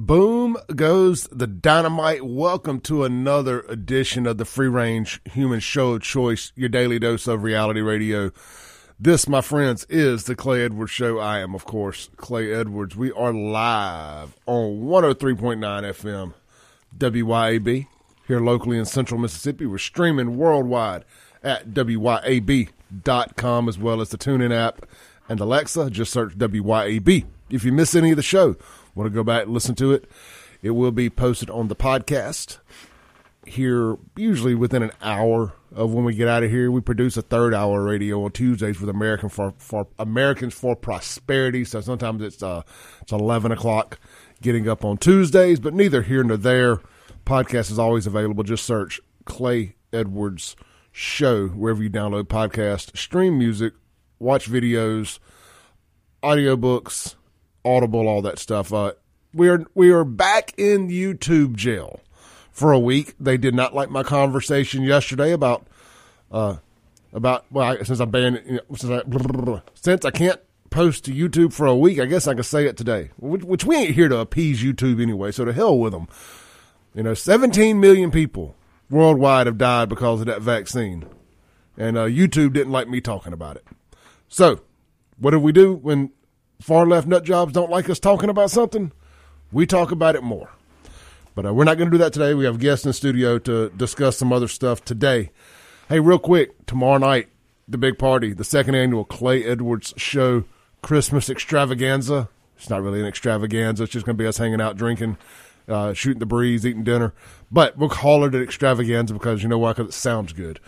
Boom goes the dynamite. Welcome to another edition of the Free Range Human Show Choice, your daily dose of reality radio. This, my friends, is the Clay Edwards Show. I am, of course, Clay Edwards. We are live on 103.9 FM WYAB here locally in central Mississippi. We're streaming worldwide at WYAB.com as well as the TuneIn app and Alexa. Just search WYAB. If you miss any of the show, want to go back and listen to it, it will be posted on the podcast here, usually within an hour of when we get out of here. We produce a third hour radio on Tuesdays with American for, for Americans for Prosperity. So sometimes it's uh, it's eleven o'clock getting up on Tuesdays, but neither here nor there. Podcast is always available. Just search Clay Edwards Show wherever you download podcast, stream music, watch videos, audiobooks Audible, all that stuff. Uh, we are we are back in YouTube jail for a week. They did not like my conversation yesterday about uh about well I, since I'm banned you know, since I, since I can't post to YouTube for a week. I guess I can say it today, which, which we ain't here to appease YouTube anyway. So to hell with them. You know, 17 million people worldwide have died because of that vaccine, and uh, YouTube didn't like me talking about it. So, what do we do when far left nut jobs don't like us talking about something, we talk about it more. But uh, we're not going to do that today. We have guests in the studio to discuss some other stuff today. Hey, real quick, tomorrow night, the big party, the second annual Clay Edwards Show Christmas extravaganza. It's not really an extravaganza. It's just going to be us hanging out, drinking, uh, shooting the breeze, eating dinner. But we'll call it an extravaganza because you know why? Because it sounds good.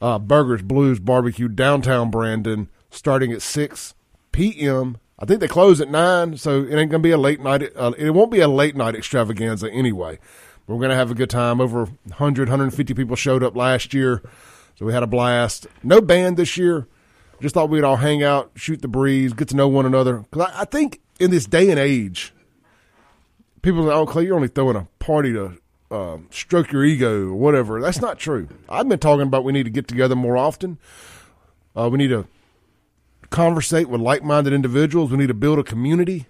Uh, Burgers, Blues, Barbecue, downtown Brandon, starting at 6 p.m. I think they close at nine, so it ain't gonna be a late night. Uh, it won't be a late night extravaganza anyway. We're gonna have a good time. Over 100, 150 people showed up last year, so we had a blast. No band this year. Just thought we'd all hang out, shoot the breeze, get to know one another. Because I, I, think in this day and age, people are like, "Oh, Clay, you're only throwing a party to uh, stroke your ego or whatever." That's not true. I've been talking about we need to get together more often. Uh, we need to conversate with like minded individuals. We need to build a community.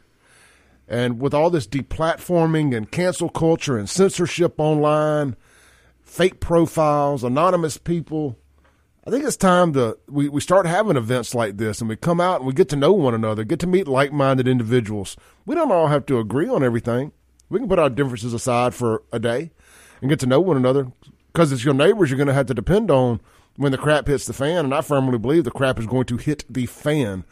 And with all this deplatforming and cancel culture and censorship online, fake profiles, anonymous people, I think it's time to we, we start having events like this and we come out and we get to know one another, get to meet like minded individuals. We don't all have to agree on everything. We can put our differences aside for a day and get to know one another because it's your neighbors you're going to have to depend on when the crap hits the fan, and I firmly believe the crap is going to hit the fan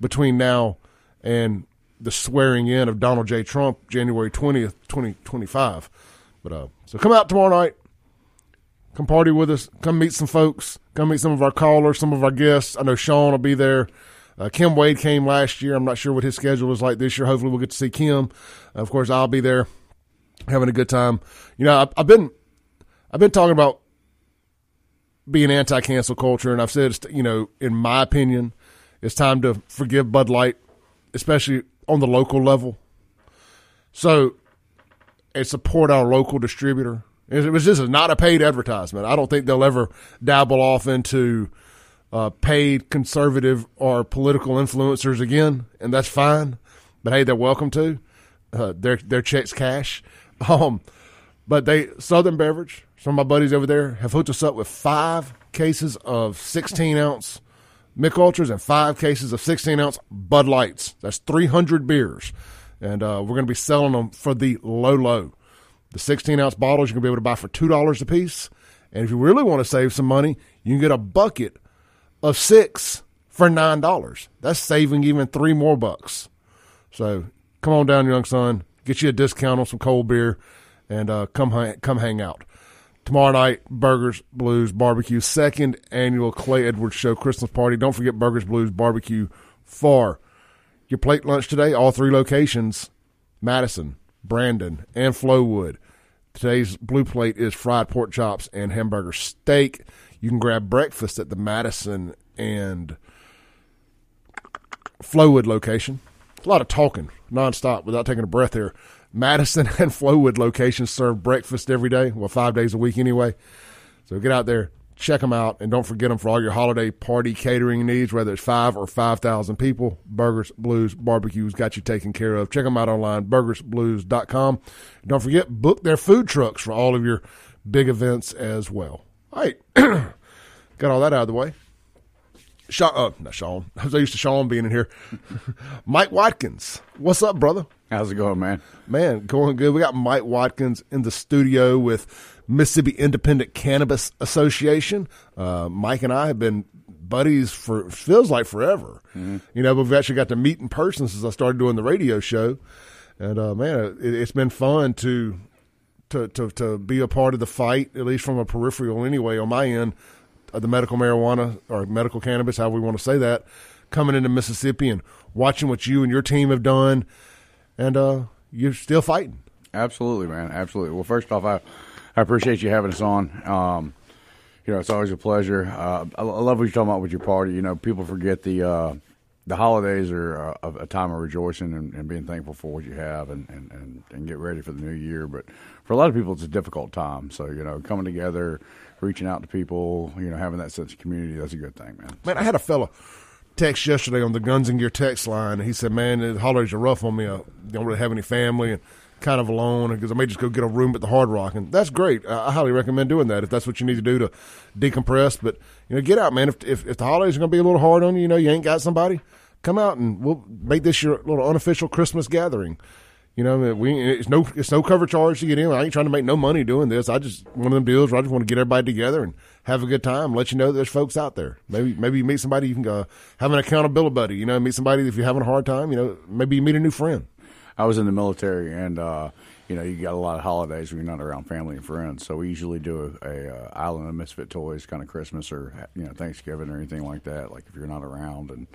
between now and the swearing in of Donald J. Trump January 20th, 2025. But uh, so come out tomorrow night. Come party with us. Come meet some folks. Come meet some of our callers, some of our guests. I know Sean will be there. Uh, Kim Wade came last year. I'm not sure what his schedule is like this year. Hopefully, we'll get to see Kim. Of course, I'll be there, having a good time. You know, I, I've been, I've been talking about being anti-cancel culture, and I've said, you know, in my opinion, it's time to forgive Bud Light, especially on the local level. So, and support our local distributor. It was just not a paid advertisement. I don't think they'll ever dabble off into uh, paid conservative or political influencers again, and that's fine. But hey, they're welcome to. Uh, their their checks cash. Um, but they Southern Beverage some of my buddies over there have hooked us up with five cases of 16 ounce Mich Ultras and five cases of 16 ounce Bud Lights. That's 300 beers. and uh, we're going to be selling them for the low low. The 16 ounce bottles you're going to be able to buy for two dollars a piece, and if you really want to save some money, you can get a bucket of six for nine dollars. That's saving even three more bucks. So come on down, young son, get you a discount on some cold beer, and uh, come come hang out. Tomorrow night, Burgers Blues Barbecue, second annual Clay Edwards Show Christmas party. Don't forget Burgers Blues Barbecue for your plate lunch today. All three locations Madison, Brandon, and Flowood. Today's blue plate is fried pork chops and hamburger steak. You can grab breakfast at the Madison and Flowood location. a lot of talking nonstop without taking a breath here. Madison and Flowood locations serve breakfast every day, well, five days a week anyway. So get out there, check them out, and don't forget them for all your holiday party catering needs, whether it's five or 5,000 people. Burgers, Blues, Barbecues got you taken care of. Check them out online, burgersblues.com. Don't forget, book their food trucks for all of your big events as well. All right, got all that out of the way. Sean, uh, not Sean. I was used to Sean being in here. Mike Watkins, what's up, brother? How's it going, man? Man, going good. We got Mike Watkins in the studio with Mississippi Independent Cannabis Association. Uh, Mike and I have been buddies for feels like forever. Mm-hmm. You know, but we've actually got to meet in person since I started doing the radio show. And uh, man, it, has been fun to, to to to be a part of the fight, at least from a peripheral anyway on my end Of the medical marijuana or medical cannabis, however we want to say that, coming into Mississippi and watching what you and your team have done, and uh, you're still fighting. Absolutely, man. Absolutely. Well, first off, I I appreciate you having us on. Um, you know, it's always a pleasure. Uh, I, I, love what you're talking about with your party. You know, people forget the uh, the holidays are a, a, time of rejoicing and, and, being thankful for what you have and, and, and, and get ready for the new year. But for a lot of people, it's a difficult time. So, you know, coming together, reaching out to people, you know, having that sense of community, that's a good thing, man. Man, I had a fella text yesterday on the Guns and Gear text line. And he said, man, the holidays are rough on me. I don't really have any family and kind of alone because I may just go get a room at the Hard Rock. And that's great. I highly recommend doing that if that's what you need to do to decompress. But, you know, get out, man. If, if, if the holidays are going to be a little hard on you, you know, you ain't got somebody – come out and we'll make this your little unofficial Christmas gathering. You know, we it's no it's no cover charge to get in. I ain't trying to make no money doing this. I just one of them deals where I just want to get everybody together and have a good time. Let you know there's folks out there. Maybe maybe you meet somebody you can go have an accountability buddy. You know, meet somebody if you're having a hard time. You know, maybe you meet a new friend. I was in the military and. uh you know, you got a lot of holidays when you're not around family and friends. So we usually do a, a uh, Island of Misfit Toys kind of Christmas or you know Thanksgiving or anything like that. Like if you're not around, and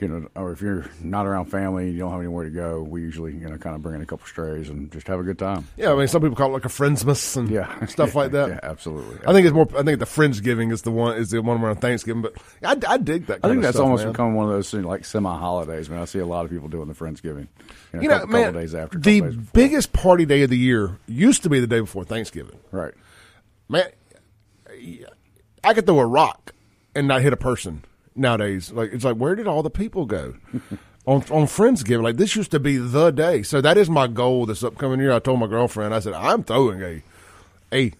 you know, or if you're not around family, and you don't have anywhere to go, we usually, you know, kind of bring in a couple strays and just have a good time. Yeah, I mean, some people call it like a friendsmas and yeah. stuff like that. yeah, absolutely. I think it's more. I think the friendsgiving is the one is the one around Thanksgiving, but I, I dig that. I think that's stuff, almost man. become one of those like semi holidays. Man, I see a lot of people doing the friendsgiving. You know, you know couple, man, couple days after. The biggest party day of the year used to be the day before Thanksgiving. Right. Man, I could throw a rock and not hit a person nowadays. Like it's like where did all the people go? on on Friendsgiving, like this used to be the day. So that is my goal this upcoming year. I told my girlfriend, I said I'm throwing a a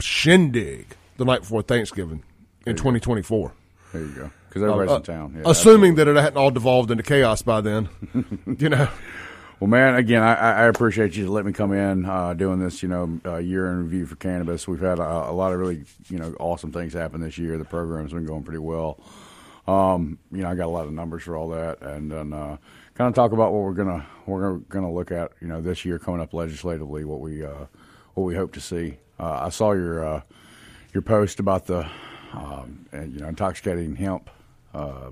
shindig the night before Thanksgiving in 2024. There you go. Because everybody's uh, in town. Yeah, assuming absolutely. that it hadn't all devolved into chaos by then, you know. Well, man, again, I, I appreciate you letting me come in uh, doing this, you know, uh, year in review for cannabis. We've had a, a, lot of really, you know, awesome things happen this year. The program's been going pretty well. Um, you know, I got a lot of numbers for all that, and then uh, kind of talk about what we're gonna we're gonna look at, you know, this year coming up legislatively, what we uh, what we hope to see. Uh, I saw your uh, your post about the um, you know intoxicating hemp uh,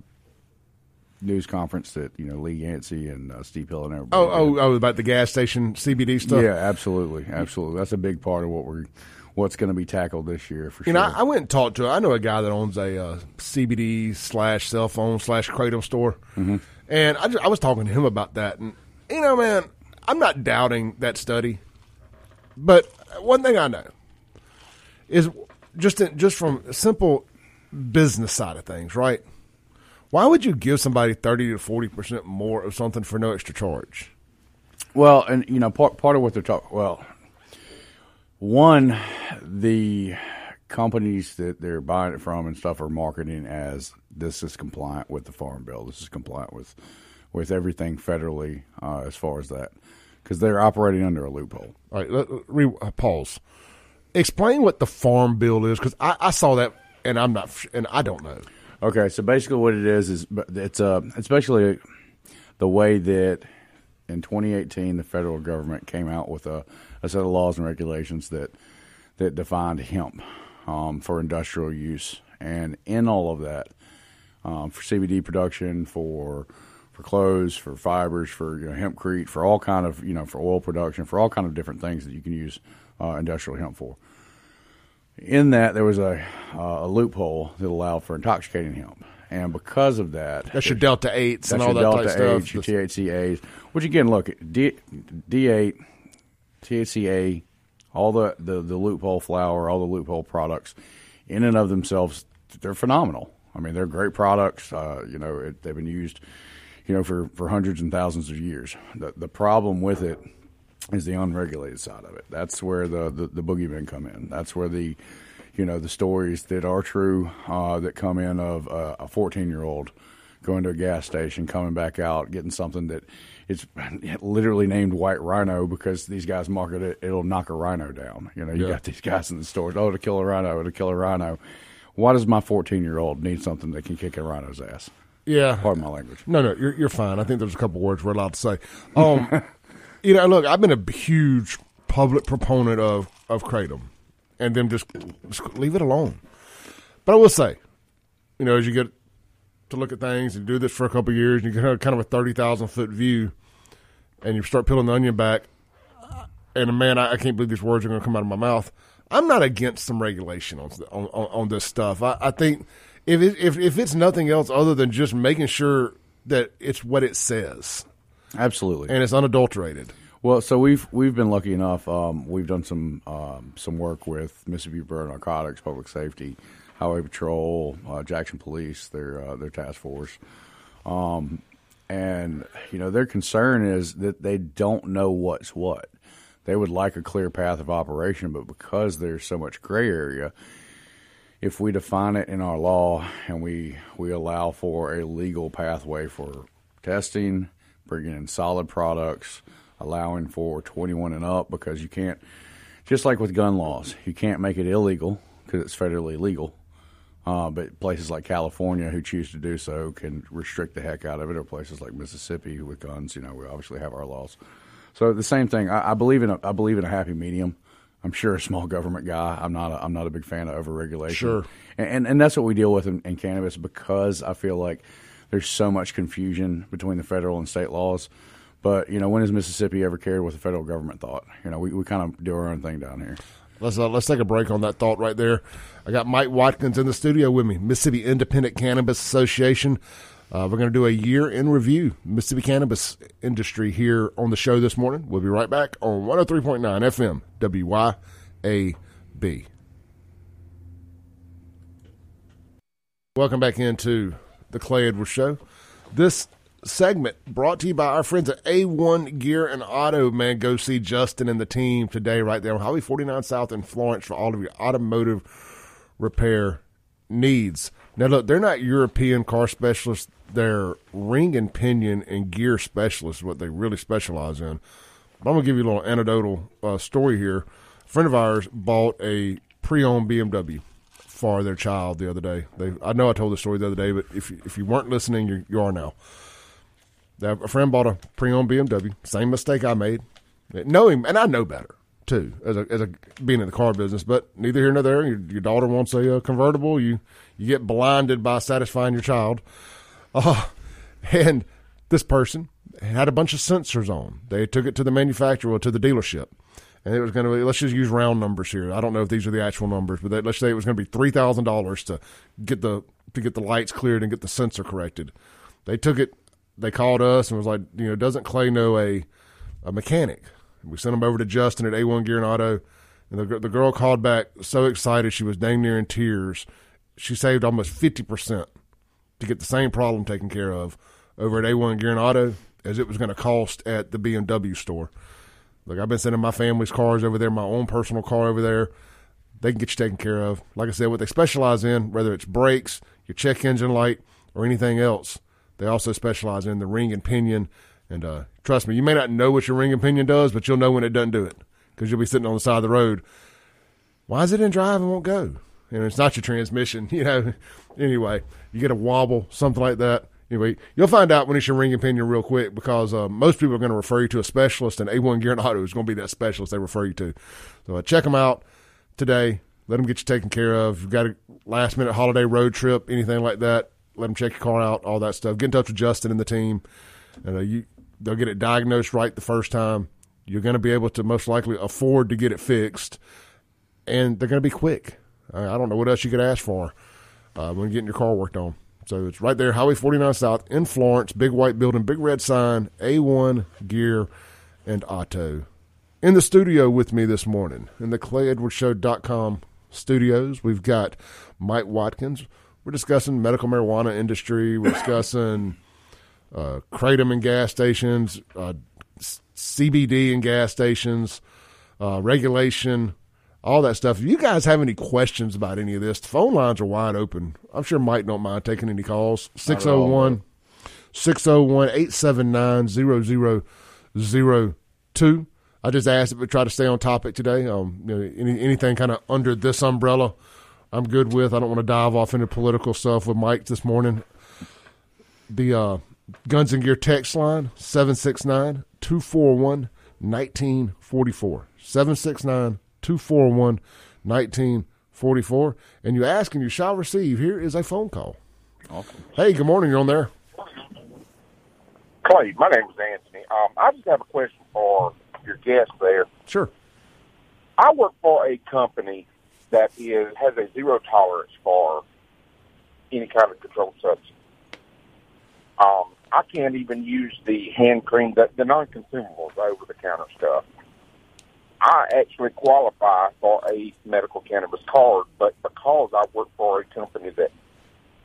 news conference that you know Lee Yancey and uh, Steve Hill and everybody. Oh, oh, oh, about the gas station CBD stuff. Yeah, absolutely, absolutely. That's a big part of what we're what's going to be tackled this year for you sure. know, I went and talked to. I know a guy that owns a uh, CBD slash cell phone slash kratom store, mm-hmm. and I, just, I was talking to him about that. And you know, man, I'm not doubting that study, but one thing I know is just in, just from simple business side of things, right? Why would you give somebody thirty to forty percent more of something for no extra charge? Well, and you know, part part of what they're talking. Well, one, the companies that they're buying it from and stuff are marketing as this is compliant with the farm bill. This is compliant with with everything federally uh, as far as that because they're operating under a loophole. All right, let, re, uh, pause. Explain what the farm bill is because I, I, saw that and I'm not and I don't know. Okay, so basically what it is is it's uh it's basically the way that in 2018 the federal government came out with a, a set of laws and regulations that that defined hemp um, for industrial use, and in all of that, um, for CBD production, for for clothes, for fibers, for you know, hempcrete, for all kind of you know for oil production, for all kind of different things that you can use uh, industrial hemp for. In that, there was a, uh, a loophole that allowed for intoxicating hemp, and because of that, that's your delta eights and all that delta type stuff. Your THCAs, which again, look D eight, THCA, all the, the the loophole flour, all the loophole products, in and of themselves, they're phenomenal. I mean, they're great products. Uh, you know, it, they've been used you know, for, for hundreds and thousands of years. The, the problem with it is the unregulated side of it. That's where the, the, the boogeymen come in. That's where the, you know, the stories that are true uh, that come in of uh, a 14 year old going to a gas station, coming back out, getting something that it's literally named White Rhino because these guys market it, it'll knock a rhino down. You know, you yeah. got these guys in the stores, oh, to kill a rhino, to kill a rhino. Why does my 14 year old need something that can kick a rhino's ass? Yeah. Pardon my language. No, no, you're you're fine. I think there's a couple words we're allowed to say. Um, you know, look, I've been a huge public proponent of of kratom, and then just, just leave it alone. But I will say, you know, as you get to look at things and do this for a couple years, and you get kind of a thirty thousand foot view, and you start peeling the onion back, and man, I, I can't believe these words are going to come out of my mouth. I'm not against some regulation on on, on this stuff. I, I think if it, if if it's nothing else other than just making sure that it's what it says, absolutely, and it's unadulterated. Well, so we've we've been lucky enough. Um, we've done some um, some work with Mississippi Bureau of Narcotics, Public Safety, Highway Patrol, uh, Jackson Police, their uh, their task force, um, and you know their concern is that they don't know what's what. They would like a clear path of operation, but because there's so much gray area, if we define it in our law and we we allow for a legal pathway for testing, bringing in solid products, allowing for 21 and up because you can't just like with gun laws, you can't make it illegal because it's federally legal. Uh, but places like California who choose to do so can restrict the heck out of it, or places like Mississippi with guns, you know, we obviously have our laws. So the same thing. I, I believe in a, I believe in a happy medium. I'm sure a small government guy. I'm not. A, I'm not a big fan of overregulation. Sure. And and, and that's what we deal with in, in, cannabis because I feel like there's so much confusion between the federal and state laws. But you know, when has Mississippi ever cared what the federal government thought? You know, we, we kind of do our own thing down here. Let's uh, let's take a break on that thought right there. I got Mike Watkins in the studio with me, Mississippi Independent Cannabis Association. Uh, we're going to do a year in review, Mississippi cannabis industry here on the show this morning. We'll be right back on 103.9 FM, WYAB. Welcome back into the Clay Edwards Show. This segment brought to you by our friends at A1 Gear and Auto. Man, go see Justin and the team today right there on Highway 49 South in Florence for all of your automotive repair needs. Now, look, they're not European car specialists They're ring and pinion and gear specialists, what they really specialize in. But I'm going to give you a little anecdotal uh, story here. A friend of ours bought a pre-owned BMW for their child the other day. They, I know I told the story the other day, but if if you weren't listening, you, you are now. A friend bought a pre-owned BMW. Same mistake I made. Know him, and I know better too, as a as a being in the car business. But neither here nor there. Your, your daughter wants a uh, convertible. You you get blinded by satisfying your child. Uh, and this person had a bunch of sensors on. They took it to the manufacturer, to the dealership. And it was going to let's just use round numbers here. I don't know if these are the actual numbers, but they, let's say it was going to be $3,000 to get the, to get the lights cleared and get the sensor corrected. They took it, they called us and was like, you know, doesn't Clay know a, a mechanic? We sent them over to Justin at A1 Gear and Auto. And the, the girl called back so excited she was dang near in tears. She saved almost 50% to get the same problem taken care of over at A1 Gear and Auto as it was going to cost at the BMW store. Look, I've been sending my family's cars over there, my own personal car over there. They can get you taken care of. Like I said, what they specialize in, whether it's brakes, your check engine light, or anything else, They also specialize in the ring and pinion. And uh, trust me, you may not know what your ring and pinion does, but you'll know when it doesn't do it because you'll be sitting on the side of the road. Why is it in drive and won't go? And it's not your transmission, you know. anyway, you get a wobble, something like that. Anyway, you'll find out when it's your ring and pinion real quick because uh, most people are going to refer you to a specialist, and A1 Gear and Auto is going to be that specialist they refer you to. So uh, check them out today. Let them get you taken care of. You've got a last minute holiday road trip, anything like that. Let them check your car out, all that stuff. Get in touch with Justin and the team, and uh, you they'll get it diagnosed right the first time. You're going to be able to most likely afford to get it fixed, and they're going to be quick. I don't know what else you could ask for uh, when getting your car worked on. So it's right there, Highway 49 South in Florence, big white building, big red sign, A1 Gear and Auto. In the studio with me this morning, in the ClayEdwardsShow.com studios, we've got Mike Watkins. We're discussing medical marijuana industry. We're discussing uh, kratom in gas stations, uh, CBD in gas stations, uh, regulation, all that stuff. If you guys have any questions about any of this, the phone lines are wide open. I'm sure Mike don't mind taking any calls. 601 601 879 0002. I just asked if we try to stay on topic today. Um, you know, any, anything kind of under this umbrella, I'm good with. I don't want to dive off into political stuff with Mike this morning. The uh, Guns and Gear text line 769 241 1944. 769 241 1944. And you ask and you shall receive. Here is a phone call. Awesome. Hey, good morning. You're on there. Clay, my name is Anthony. Um, I just have a question for your guest there. Sure. I work for a company that is has a zero tolerance for any kind of controlled substance. Um, I can't even use the hand cream, the, the non-consumables, over-the-counter stuff. I actually qualify for a medical cannabis card, but because I work for a company that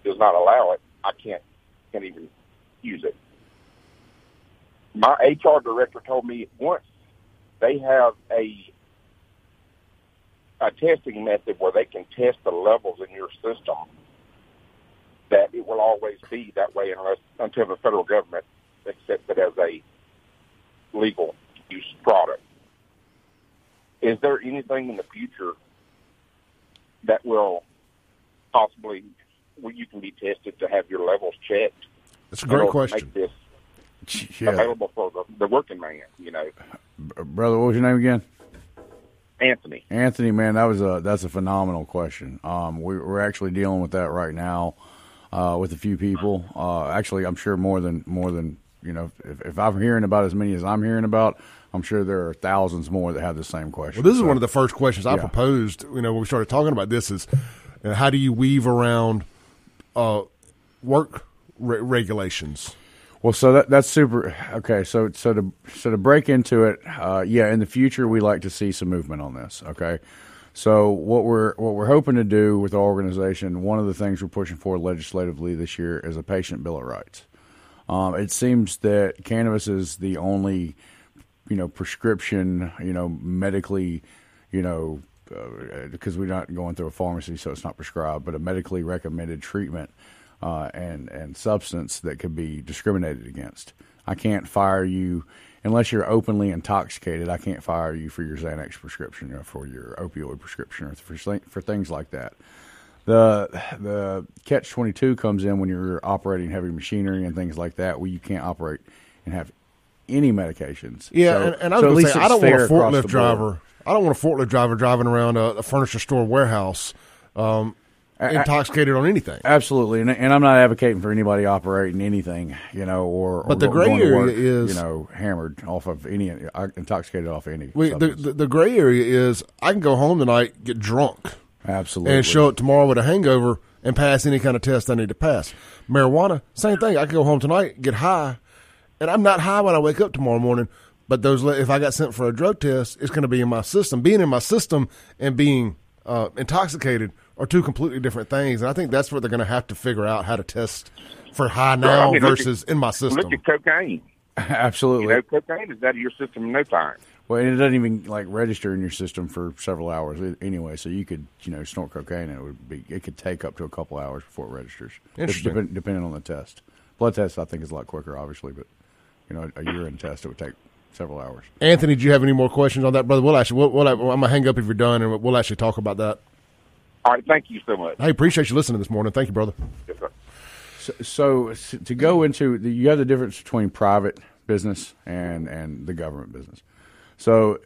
does not allow it, I can't can't even use it. My HR director told me once they have a a testing method where they can test the levels in your system that it will always be that way unless until the federal government accepts it as a legal use product. Is there anything in the future that will possibly where you can be tested to have your levels checked? That's a great in order to question. Make this Yeah, available for the, the working man. You know, brother, what was your name again? Anthony. Anthony, man, that was a that's a phenomenal question. Um, we, we're actually dealing with that right now uh, with a few people. Uh, actually, I'm sure more than more than you know. If, if I'm hearing about as many as I'm hearing about, I'm sure there are thousands more that have the same question. Well, this is So- one of the first questions I Yeah. proposed. You know, when we started talking about this, is uh, how do you weave around uh, work re- regulations? Well, so that that's super. Okay, so so to so to break into it, uh, yeah, in the future we like to see some movement on this. Okay, so what we're what we're hoping to do with the organization, one of the things we're pushing for legislatively this year is a patient bill of rights. Um, it seems that cannabis is the only, you know, prescription, you know, medically, you know, because we're not going through a pharmacy, so it's not prescribed, but a medically recommended treatment uh, and and substance that could be discriminated against. I can't fire you unless you're openly intoxicated. I can't fire you for your Xanax prescription or for your opioid prescription or for for things like that. The the catch twenty two comes in when you're operating heavy machinery and things like that, where you can't operate and have any medications. Yeah, So- and, and I so was at going to least say, I don't want a forklift driver. I don't want a forklift driver driving around a, a furniture store warehouse um, intoxicated on anything. Absolutely, and, and I'm not advocating for anybody operating anything, you know, or But or the go- gray area work, is- you know hammered off of any uh, intoxicated off any. We, the, the the gray area is I can go home tonight, get drunk, Absolutely, and show up tomorrow with a hangover and pass any kind of test I need to pass. Marijuana, same thing. I can go home tonight, get high, and I'm not high when I wake up tomorrow morning. But those, if I got sent for a drug test, it's going to be in my system. Being in my system and being uh, intoxicated are two completely different things. And I think that's what they're going to have to figure out how to test for high now I mean, versus at- in my system. Look at cocaine. absolutely. You know, cocaine is out of your system in no time. well, and it doesn't even like register in your system for several hours anyway. So you could you know snort cocaine, and it would be it could take up to a couple hours before it registers. Interesting. Dep- depending on the test. Blood test, I think, is a lot quicker, obviously, but you know, a urine test it would take several hours. Anthony, do you have any more questions on that, brother? We'll actually, we'll, we'll, I'm gonna hang up if you're done, and we'll actually talk about that. All right, thank you so much. I appreciate you listening this morning. Thank you, brother. Yes, sir. So, so to go into the, you have the difference between private business and and the government business. So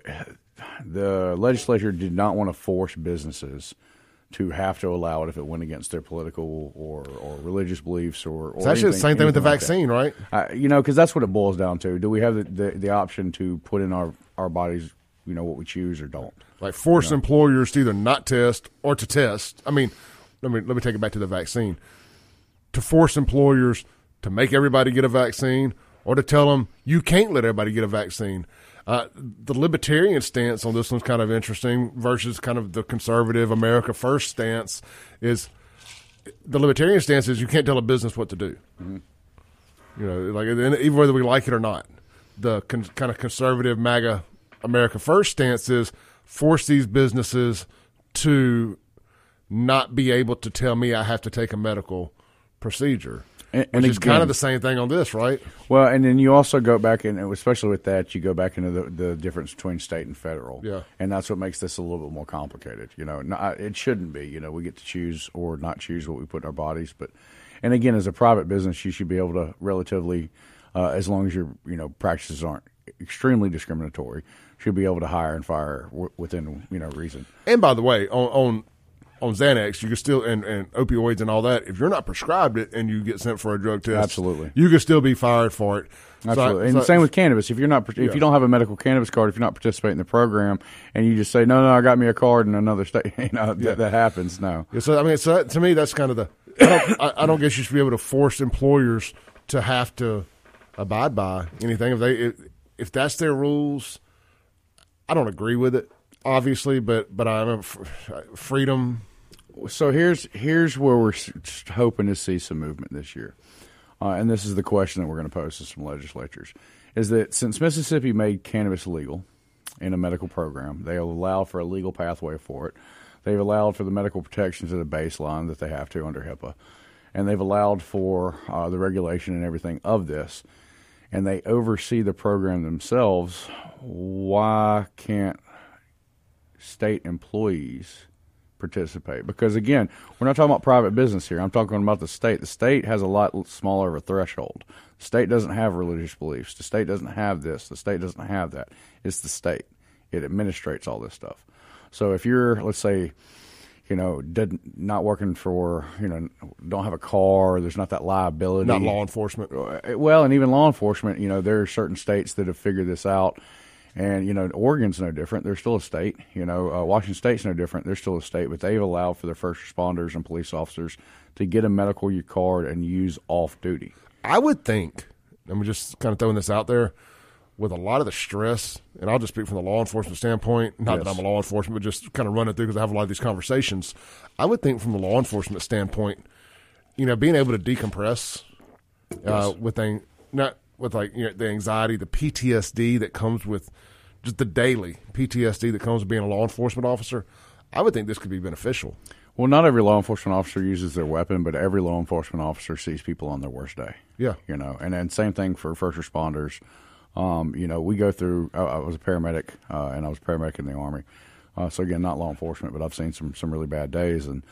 the legislature did not want to force businesses to have to allow it if it went against their political or, or religious beliefs or, or It's actually the same thing with the anything like that. vaccine, right? Uh, you know, because that's what it boils down to. Do we have the, the, the option to put in our, our bodies, you know, what we choose or don't? Like force employers to either not test or to test. I mean, let me let me take it back to the vaccine. To force employers to make everybody get a vaccine, or to tell them you can't let everybody get a vaccine. Uh, the libertarian stance on this one's kind of interesting versus kind of the conservative America First stance. Is the libertarian stance is you can't tell a business what to do. You know, like even whether we like it or not, the con- kind of conservative MAGA America First stance is force these businesses to not be able to tell me I have to take a medical procedure, And- and which is kind of the same thing on this, right? Well, and then you also go back and especially with that, you go back into the, the difference between state and federal. Yeah. and that's what makes this a little bit more complicated. You know, not, it shouldn't be. You know, we get to choose or not choose what we put in our bodies, but and again, as a private business, you should be able to relatively, uh, as long as your you know practices aren't extremely discriminatory, should be able to hire and fire w- within you know reason. And by the way, on on on Xanax, you can still and, and opioids and all that. If you're not prescribed it and you get sent for a drug test, Absolutely. you can still be fired for it. So Absolutely, and so- the same with cannabis. If you're not, if Yeah. you don't have a medical cannabis card, if you're not participating in the program, and you just say, "No, no, I got me a card in another state," you know, that, that happens. No, Yeah, so I mean, so that, to me, that's kind of the. I don't, I, I don't guess you should be able to force employers to have to abide by anything if they if, if that's their rules. I don't agree with it, obviously, but but I'm a freedom. so here's here's where we're hoping to see some movement this year, uh, and this is the question that we're going to pose to some legislatures: is that since Mississippi made cannabis legal in a medical program, they allow for a legal pathway for it. They've allowed for the medical protections at a baseline that they have to under HIPAA, and they've allowed for uh, the regulation and everything of this, and they oversee the program themselves. Why can't state employees participate? Because again we're not talking about private business here. I'm talking about the state. The state has a lot smaller of a threshold. The state doesn't have religious beliefs. The state doesn't have this. The state doesn't have that. It's the state. It administrates all this stuff. So if you're let's say you know did not working for you know don't have a car there's not that liability Not law enforcement. well, and even law enforcement, you know, there are certain states that have figured this out. And, you know, Oregon's no different. They're still a state. You know, uh, Washington State's no different. They're still a state, but they've allowed for their first responders and police officers to get a medical card and use off duty. I would think. I'm just kind of throwing this out there. With a lot of the stress, and I'll just speak from the law enforcement standpoint. Not that I'm a law enforcement, but just kind of run it through because I have a lot of these conversations. I would think from the law enforcement standpoint, you know, being able to decompress uh, with the, not with like you know, the anxiety, the PTSD that comes with just the daily PTSD that comes with being a law enforcement officer. I would think this could be beneficial. Well, not every law enforcement officer uses their weapon, but every law enforcement officer sees people on their worst day. Yeah. You know, and then same thing for first responders. Um, you know, we go through. I, I was a paramedic, uh, and I was a paramedic in the army. Uh, so again, not law enforcement, but I've seen some some really bad days, and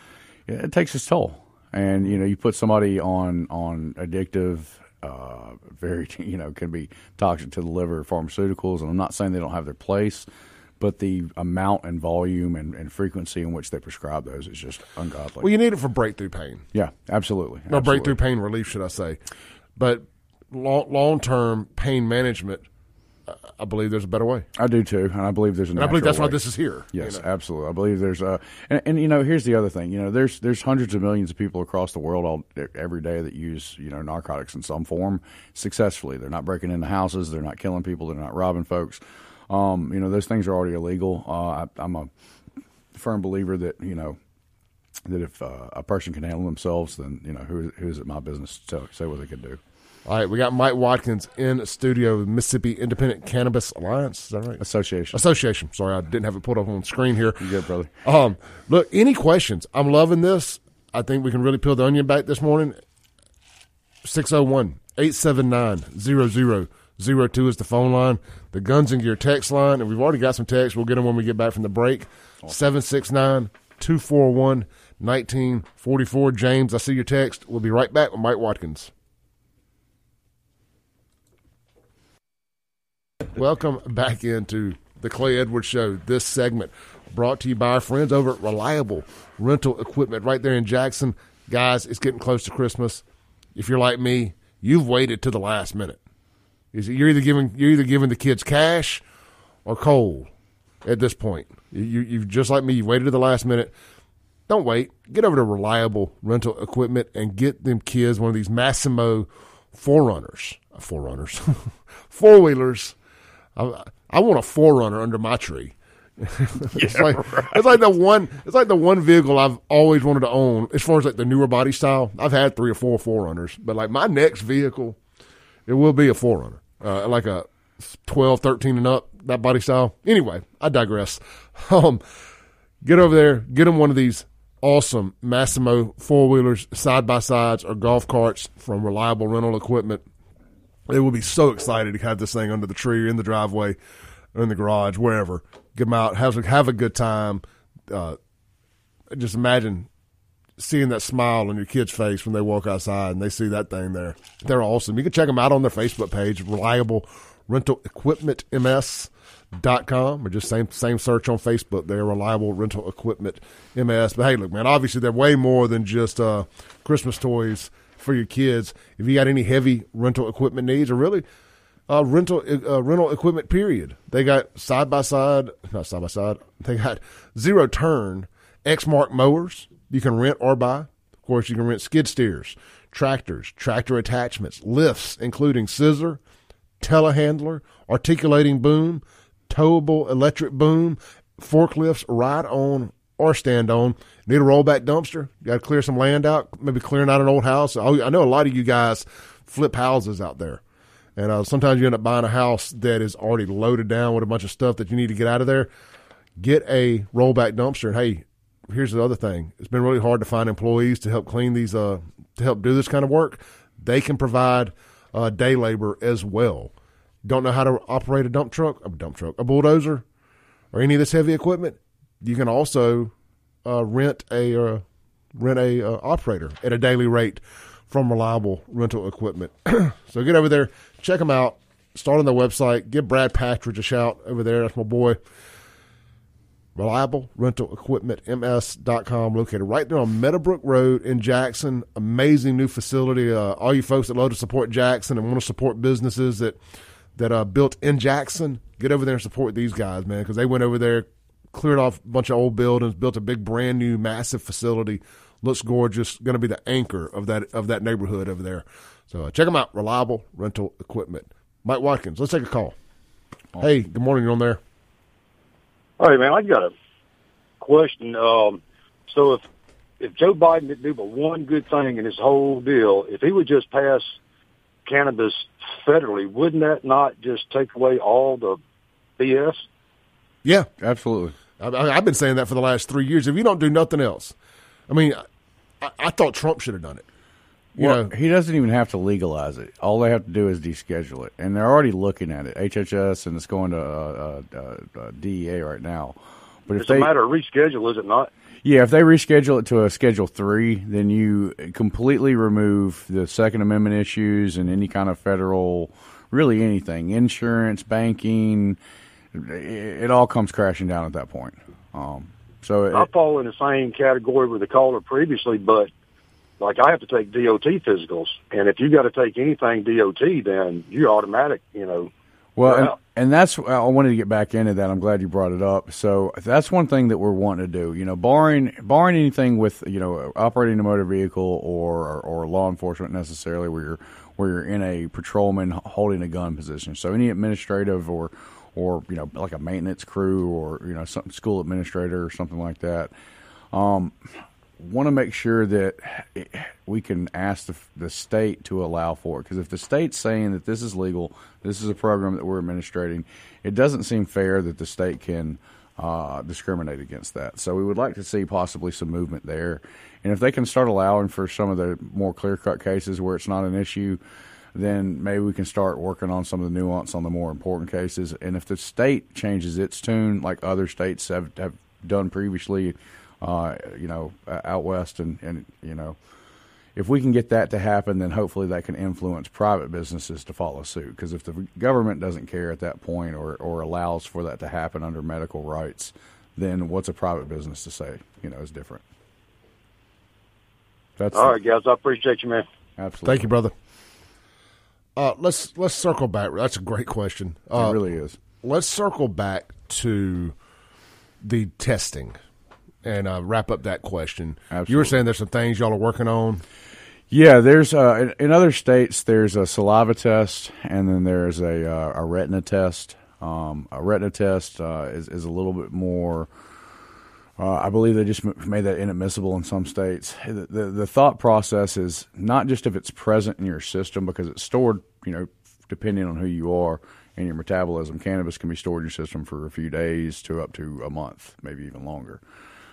it, it takes its toll. And you know, you put somebody on on addictive, uh, very you know, can be toxic to the liver, pharmaceuticals. And I'm not saying they don't have their place, but the amount and volume and, and frequency in which they prescribe those is just ungodly. Well, you need it for breakthrough pain. yeah, absolutely. No, absolutely. breakthrough pain relief, should I say? But long term pain management, I believe there's a better way. I do too, and I believe there's a And I believe that's why this is here. you Yes, know. absolutely. I believe there's a, and, and you know, here's the other thing. You know, there's there's hundreds of millions of people across the world all every day that use you know narcotics in some form successfully. They're not breaking into houses. They're not killing people. They're not robbing folks. Um, you know, those things are already illegal. Uh, I, I'm a firm believer that you know that if uh, a person can handle themselves, then you know who who is it my business to tell, say what they can do. All right, we got Mike Watkins in studio with Mississippi Independent Cannabis Alliance. Is that right? Association. Association. Sorry, I didn't have it pulled up on screen here. You good, brother? Um, look, any questions? I'm loving this. I think we can really peel the onion back this morning. 601 879 0002 is the phone line. The Guns and Gear text line, and we've already got some texts. We'll get them when we get back from the break. 769 241 1944. James, I see your text. We'll be right back with Mike Watkins. Welcome back into the Clay Edwards Show. This segment brought to you by our friends over at Reliable Rental Equipment right there in Jackson. Guys, it's getting close to Christmas. If you're like me, you've waited to the last minute. You're either giving you're either giving the kids cash or coal at this point. You, you just like me, you waited to the last minute. Don't wait. Get over to Reliable Rental Equipment and get them kids one of these Massimo 4Runners, 4Runners, four wheelers. I, I want a 4Runner under my tree. it's Yeah, like right. it's like the one it's like the one vehicle I've always wanted to own as far as like the newer body style. I've had three or four 4Runners, but like my next vehicle, it will be a 4Runner, uh, like a 12, 13 and up that body style. Anyway, I digress. Um, get over there, get them one of these awesome Massimo four wheelers, side by sides, or golf carts from Reliable Rental Equipment. They will be so excited to have this thing under the tree, or in the driveway, or in the garage, wherever. Get them out, have a, have a good time. Uh, just imagine seeing that smile on your kid's face when they walk outside and they see that thing there. They're awesome. You can check them out on their Facebook page, Reliable Rental Equipment MS dot com or just same same search on Facebook They're reliable rental equipment MS. But hey, look, man, obviously they're way more than just uh, Christmas toys for your kids. If you got any heavy rental equipment needs, or really uh, rental uh, rental equipment, period, they got side by side, not side by side. They got zero turn Exmark mowers you can rent or buy. Of course, you can rent skid steers, tractors, tractor attachments, lifts, including scissor, telehandler, articulating boom, towable electric boom, forklifts, ride on or stand on. Need a rollback dumpster? You got to clear some land out, maybe clearing out an old house. I know a lot of you guys flip houses out there. And uh, sometimes you end up buying a house that is already loaded down with a bunch of stuff that you need to get out of there. Get a rollback dumpster. And hey, here's the other thing: it's been really hard to find employees to help clean these, uh, to help do this kind of work. They can provide uh, day labor as well. Don't know how to operate a dump truck, a dump truck, a bulldozer, or any of this heavy equipment? You can also uh, rent a uh, rent a uh, operator at a daily rate from reliable rental equipment. so get over there, check them out. Start on their website. Give Brad Patridge a shout over there. That's my boy. Reliable rental equipment ms.com located right there on Meadowbrook Road in Jackson. Amazing new facility. Uh, all you folks that love to support Jackson and want to support businesses that that uh, built in Jackson, get over there and support these guys, man, because they went over there, cleared off a bunch of old buildings, built a big brand new massive facility. Looks gorgeous. Going to be the anchor of that of that neighborhood over there. So uh, check them out. Reliable rental equipment. Mike Watkins. Let's take a call. Hey, good morning. You're on there. All right, man. I got a question. Um, so if if Joe Biden didn't do but one good thing in his whole deal, if he would just pass cannabis federally, wouldn't that not just take away all the BS? Yeah, Absolutely. I, I- I've been saying that for the last three years. If you don't do nothing else, I mean, I, I thought Trump should have done it. You well, know, he doesn't even have to legalize it. All they have to do is deschedule it, and they're already looking at it. HHS and it's going to uh, uh, uh, DEA right now. But if It's they, a matter of reschedule, is it not? yeah, if they reschedule it to a Schedule Three, then you completely remove the Second Amendment issues and any kind of federal, really anything, insurance, banking. It, it all comes crashing down at that point. Um, so it, I fall in the same category with the caller previously, but like I have to take DOT physicals, and if you got to take anything DOT, then you're automatic. You know, Well, and, and that's I wanted to get back into that. I'm glad you brought it up. So that's one thing that we're wanting to do. You know, barring barring anything with you know operating a motor vehicle or or, or law enforcement necessarily, where you're where you're in a patrolman holding a gun position. So any administrative or or you know like a maintenance crew or you know some school administrator or something like that. Um, want to make sure that we can ask the, the state to allow for it. Because if the state's saying that this is legal, this is a program that we're administrating, it doesn't seem fair that the state can uh, discriminate against that. So we would like to see possibly some movement there. And if they can start allowing for some of the more clear cut cases where it's not an issue, then maybe we can start working on some of the nuance on the more important cases. And if the state changes its tune, like other states have, have done previously, uh, you know, out west, and, and you know, if we can get that to happen, then hopefully that can influence private businesses to follow suit. Because if the government doesn't care at that point or, or allows for that to happen under medical rights, then what's a private business to say? You know, is different. That's all right, guys. I appreciate you, man. Absolutely. Thank you, brother. Uh, let's let's circle back. That's a great question. Uh, it really is. Let's circle back to the testing and uh, wrap up that question. Absolutely. You were saying there's some things y'all are working on. Yeah, there's uh, in, in, other states there's a saliva test, and then there's a uh, a retina test. Um, a retina test uh, is is a little bit more. Uh, I believe they just made that inadmissible in some states. The, the, the thought process is not just if it's present in your system because it's stored, you know, depending on who you are and your metabolism. Cannabis can be stored in your system for a few days to up to a month, maybe even longer.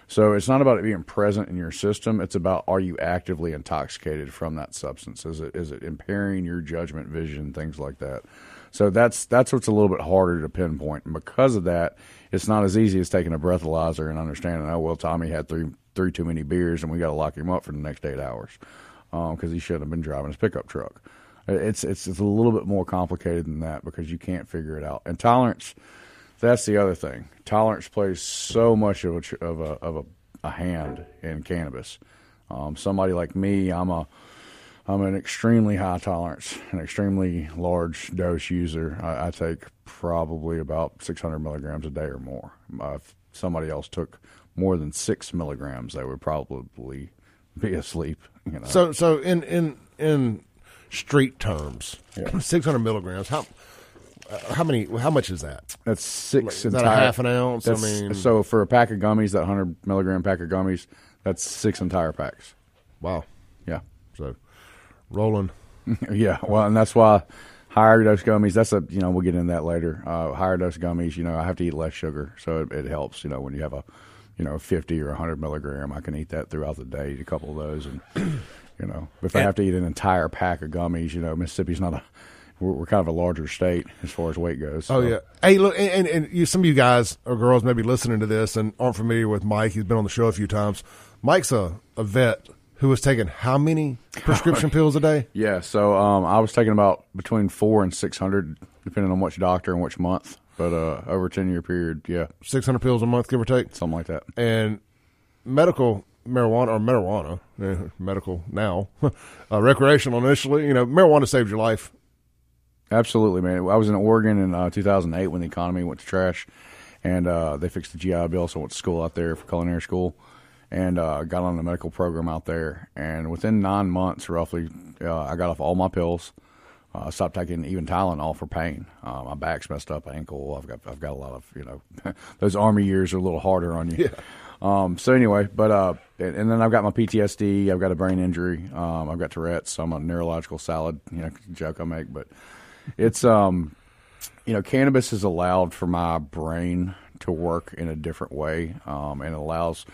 So it's not about it being present in your system. It's about are you actively intoxicated from that substance? Is it is it impairing your judgment, vision, things like that? So that's that's what's a little bit harder to pinpoint, and because of that, it's not as easy as taking a breathalyzer and understanding. Oh well, Tommy had three three too many beers, and we got to lock him up for the next eight hours because um, he shouldn't have been driving his pickup truck. It's, it's it's a little bit more complicated than that because you can't figure it out. And tolerance that's the other thing. Tolerance plays so much of a of a, of a, a hand in cannabis. Um, somebody like me, I'm a I'm an extremely high tolerance, an extremely large dose user. I, I take probably about 600 milligrams a day or more. Uh, if somebody else took more than six milligrams, they would probably be asleep. You know. So, so in in in street terms, yeah. 600 milligrams. How uh, how many? How much is that? That's six. Is entire, that a half an ounce? I mean, so for a pack of gummies, that hundred milligram pack of gummies, that's six entire packs. Wow. Yeah. So rolling. yeah. Well, and that's why higher dose gummies. That's a you know we'll get into that later. Uh, higher dose gummies. You know I have to eat less sugar, so it, it helps. You know when you have a you know 50 or 100 milligram, I can eat that throughout the day. Eat a couple of those and. You know, if I have to eat an entire pack of gummies, you know, Mississippi's not a we're, we're, kind of a larger state as far as weight goes. So. Oh yeah. Hey, look, and, and you, some of you guys or girls may be listening to this and aren't familiar with Mike. He's been on the show a few times. Mike's a, a vet who was taking how many prescription pills a day? Yeah, so um, I was taking about between four and six hundred, depending on which doctor and which month. But uh, over a ten year period, yeah, six hundred pills a month, give or take, something like that. And medical marijuana or marijuana, eh, medical now, uh, recreational initially. You know, marijuana saved your life Absolutely, man. I was in Oregon in uh, 2008 when the economy went to trash, and uh, they fixed the GI Bill, so I went to school out there for culinary school, and uh, got on the medical program out there. And within nine months, roughly, uh, I got off all my pills. Uh, I stopped taking even Tylenol for pain. Uh, my back's messed up, ankle. I've got I've got a lot of you know, those army years are a little harder on you. Yeah. Um, so anyway, but uh, and, and, then I've got my PTSD. I've got a brain injury. Um, I've got Tourette's. So I'm a neurological salad. You know, joke I make, but it's um, you know, cannabis is allowed for my brain to work in a different way, um, and it allows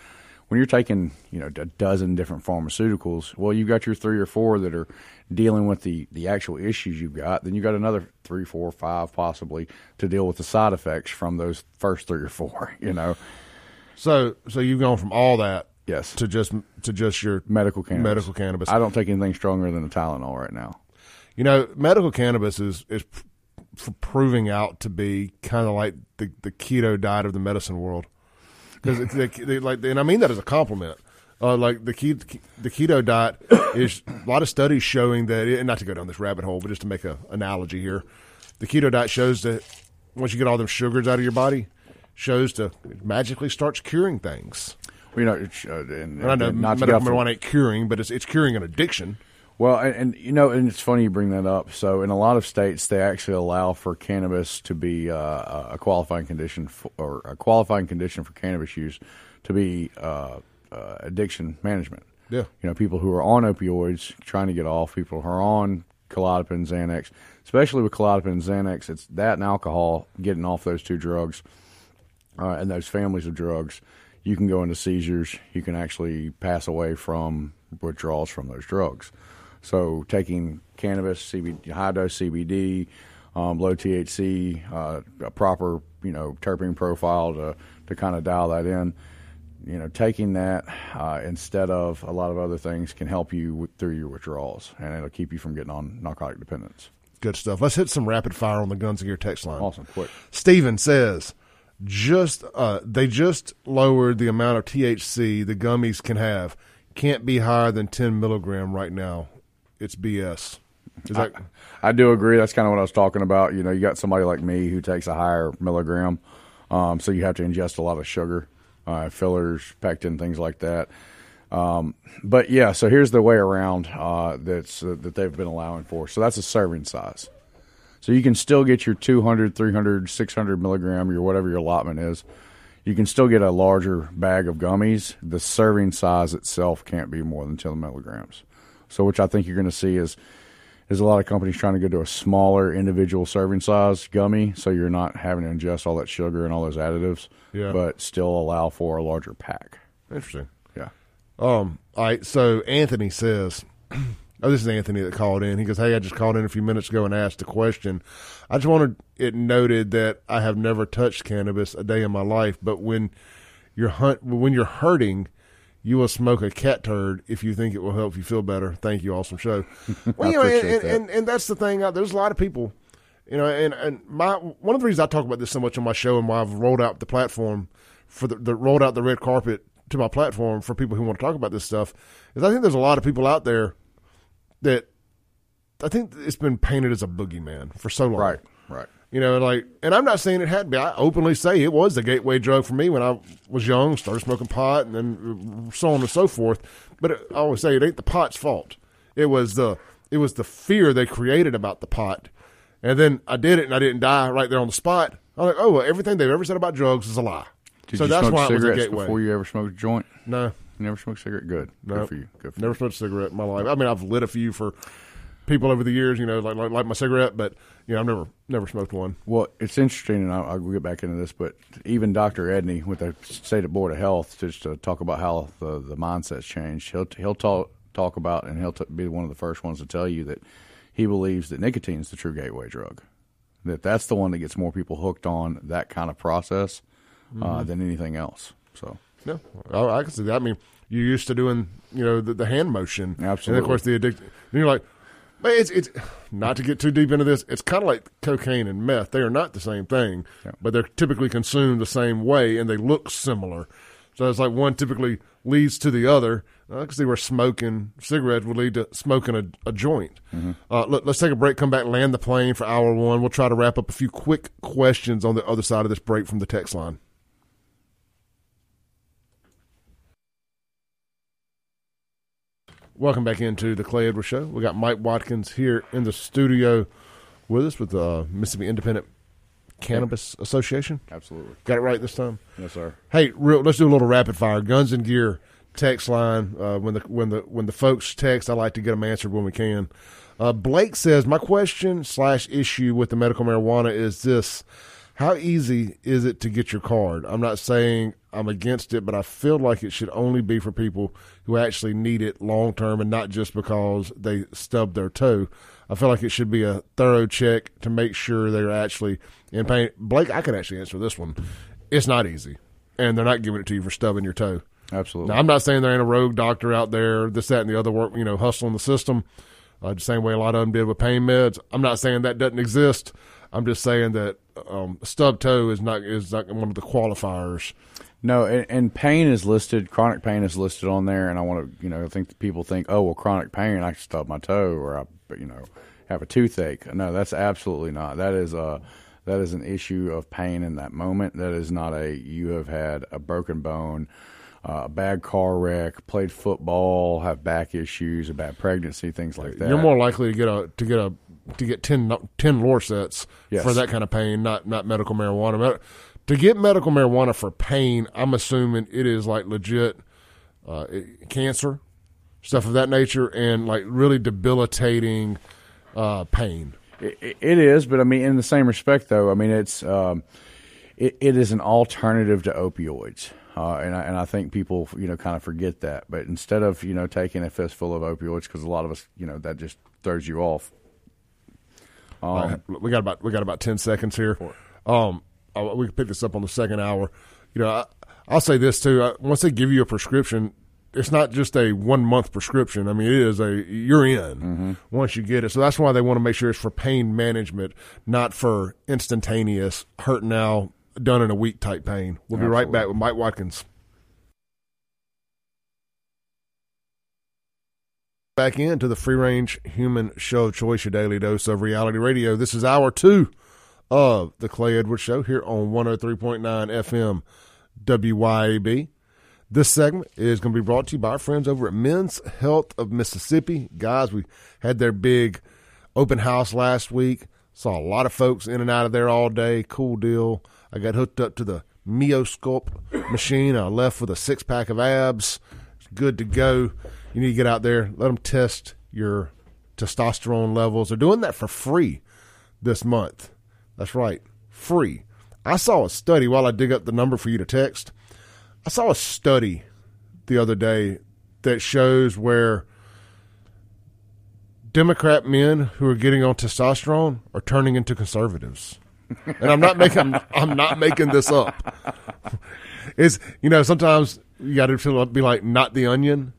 when you're taking you know a dozen different pharmaceuticals. Well, you've got your three or four that are dealing with the the actual issues you've got. Then you've got another three, four, five possibly to deal with the side effects from those first three or four. You know. So so you've gone from all that yes to just to just your medical cannabis. Medical cannabis. I don't take anything stronger than a Tylenol right now. You know, medical cannabis is is proving out to be kind of like the the keto diet of the medicine world. Because like, and I mean that as a compliment. Uh, like the keto, the keto diet is a lot of studies showing that, and not to go down this rabbit hole, but just to make an analogy here, the keto diet shows that once you get all them sugars out of your body, shows to magically starts curing things. Well, you know, uh, and, and, I know medical marijuana ain't curing, but it's it's curing an addiction. Well, and, and, you know, and it's funny you bring that up. So, in a lot of states, they actually allow for cannabis to be uh, a qualifying condition, for, or a qualifying condition for cannabis use to be uh, uh, addiction management. Yeah, you know, people who are on opioids trying to get off, people who are on Klonopin, Xanax, especially with Klonopin, Xanax, it's that and alcohol getting off those two drugs uh, and those families of drugs, you can go into seizures. You can actually pass away from withdrawals from those drugs. So taking cannabis, CBD, high dose CBD, um, low THC, uh, a proper you know terpene profile to to kind of dial that in. You know, taking that uh, instead of a lot of other things can help you with, through your withdrawals, and it'll keep you from getting on narcotic dependence. Good stuff. Let's hit some rapid fire on the Guns and Gear text line. Awesome, quick. Steven says, just uh, they just lowered the amount of THC the gummies can have. Can't be higher than 10 milligram right now. It's BS. That I do agree. That's kind of what I was talking about. You know, you got somebody like me who takes a higher milligram, um, so you have to ingest a lot of sugar, uh, fillers, pectin, things like that. Um, but yeah, so here's the way around uh, that's uh, that they've been allowing for. So that's a serving size. So you can still get your 200, 300, 600 milligram, your whatever your allotment is. You can still get a larger bag of gummies. The serving size itself can't be more than 10 milligrams. So, which I think you're going to see is is a lot of companies trying to go to a smaller individual serving size gummy, so you're not having to ingest all that sugar and all those additives, Yeah. but still allow for a larger pack. interesting? Yeah. Um, all right. So Anthony says, "Oh, this is Anthony that called in. He goes, "Hey, I just called in a few minutes ago and asked a question. I just wanted it noted that I have never touched cannabis a day in my life, but when you're hunt when you're hurting." You will smoke a cat turd if you think it will help you feel better. Thank you, awesome show. Well, you know, and, and, and, and that's the thing. uh, There's a lot of people, you know, and, and my one of the reasons I talk about this so much on my show and why I've rolled out the platform for the, the rolled out the red carpet to my platform for people who want to talk about this stuff is I think there's a lot of people out there that I think it's been painted as a boogeyman for so long. Right. Right. You know, like, and I'm not saying it had to be. I openly say it was the gateway drug for me when I was young, started smoking pot, and then so on and so forth. But it, I always say it ain't the pot's fault. It was the it was the fear they created about the pot, and then I did it, and I didn't die right there on the spot. I'm like, oh, well, everything they've ever said about drugs is a lie. Did so you that's smoke why it was a gateway. before you ever smoked a joint? no, You never smoked a cigarette? Good. no, Good for you. Good for never you. smoked a cigarette in my life. I mean, I've lit a few for people over the years, you know, like like, like my cigarette, but know, I've never never smoked one. Well, it's interesting, and I'll, I'll get back into this, but even Dr. Edney with the State Board of Health, just to talk about how the, the mindset's changed, he'll he'll talk talk about, and he'll t- be one of the first ones to tell you that he believes that nicotine is the true gateway drug. That that's the one that gets more people hooked on that kind of process uh, than anything else. So No, I, I can see that. I mean, you're used to doing, you know, the, the hand motion, Absolutely. and of course the addict. And you're like, but it's it's not to get too deep into this. It's kind of like cocaine and meth. They are not the same thing, but they're typically consumed the same way, and they look similar. So it's like one typically leads to the other. I can see where smoking cigarettes would lead to smoking a, a joint. Uh, let, let's take a break. Come back, land the plane for hour one. We'll try to wrap up a few quick questions on the other side of this break from the text line. Welcome back into the Clay Edwards Show. We got Mike Watkins here in the studio with us with the Mississippi Independent Cannabis Association. absolutely, Got it right this time. yes, sir. Hey, real, let's do a little rapid fire. Guns and Gear text line. Uh, when the when the when the folks text, I like to get them answered when we can. Uh, Blake says, my question slash issue with the medical marijuana is this: How easy is it to get your card? I'm not saying I'm against it, but I feel like it should only be for people who actually need it long term and not just because they stubbed their toe. I feel like it should be a thorough check to make sure they're actually in pain. Blake, I can actually answer this one. It's not easy, and they're not giving it to you for stubbing your toe. Absolutely. Now, I'm not saying there ain't a rogue doctor out there, this, that, and the other work, you know, hustling the system, uh, the same way a lot of them did with pain meds. I'm not saying that doesn't exist. I'm just saying that um, stub toe is not is not one of the qualifiers. No, and, and pain is listed. Chronic pain is listed on there, and I want to, you know, I think people think, oh, well, chronic pain, I can stub my toe or I, you know, have a toothache. No, that's absolutely not. That is a that is an issue of pain in that moment. That is not a you have had a broken bone, uh, a bad car wreck, played football, have back issues, a bad pregnancy, things like that. You're more likely to get a to get a to get 10, 10 Lorcets Yes. for that kind of pain, not not medical marijuana. Med- To get medical marijuana for pain, I'm assuming it is like legit uh, cancer, stuff of that nature, and like really debilitating uh, pain. It, it is, but I mean, in the same respect, though, I mean, it's um, it, it is an alternative to opioids. Uh, and I, and I think people you know kind of forget that. But instead of you know taking a fistful of opioids, because a lot of us you know that just throws you off. Um, we got about we got about ten seconds here. Um, we can pick this up on the second hour. You know, I, I'll say this too. Once they give you a prescription, it's not just a one month prescription. I mean, it is a you're in mm-hmm. once you get it. So that's why they want to make sure it's for pain management, not for instantaneous hurt now, done in a week type pain. We'll be right back with Mike Watkins. Back into the free range human show choice, your daily dose of reality radio. This is hour two of the Clay Edwards Show here on 103.9 FM WYAB. This segment is going to be brought to you by our friends over at Men's Health of Mississippi. Guys, we had their big open house last week. Saw a lot of folks in and out of there all day. Cool deal. I got hooked up to the Myosculpt machine. I left with a six pack of abs. It's good to go. You need to get out there, let them test your testosterone levels. They're doing that for free this month. That's right, free. I saw a study while I dig up the number for you to text. I saw a study the other day that shows where Democrat men who are getting on testosterone are turning into conservatives. And I'm not making I'm not making this up. Is you know sometimes you got to be like not the onion.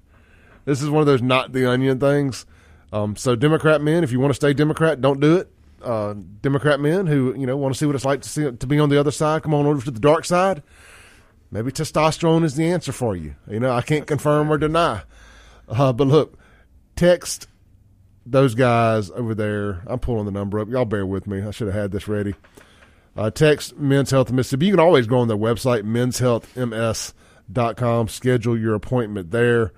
This is one of those not the onion things. Um, so Democrat men, if you want to stay Democrat, don't do it. Uh, Democrat men who you know want to see what it's like to see to be on the other side, come on over to the dark side maybe testosterone is the answer for you. You know, I can't confirm or deny. Uh, but look, text those guys over there. I'm pulling the number up. Y'all bear with me. I should have had this ready. Uh, text Men's Health Mississippi. You can always go on their website, menshealthms.com, schedule your appointment there.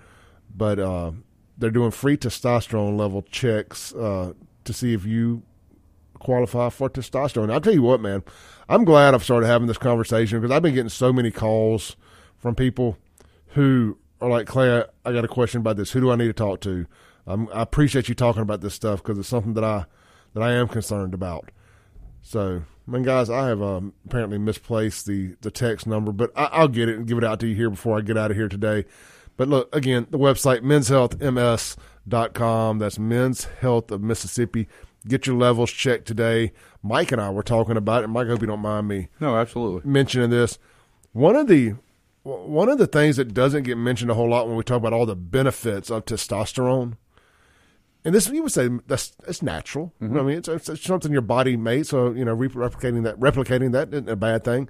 But uh, they're doing free testosterone level checks uh, to see if you qualify for testosterone. I'll tell you what, man, I'm glad I've started having this conversation because I've been getting so many calls from people who are like, Clay, I, got a question about this. Who do I need to talk to? Um, I appreciate you talking about this stuff because it's something that I that I am concerned about. So, I mean, guys, I have um, apparently misplaced the the text number, but I, will get it and give it out to you here before I get out of here today. But look, again, the website, menshealthms.com. That's Men's Health of Mississippi. Get your levels checked today. Mike and I were talking about it. Mike, I hope you don't mind me. No, absolutely. Mentioning this. One of the one of the things that doesn't get mentioned a whole lot when we talk about all the benefits of testosterone, and this you would say that's that's natural. Mm-hmm. I mean, it's, it's, something your body made, so you know, replicating that replicating that isn't a bad thing.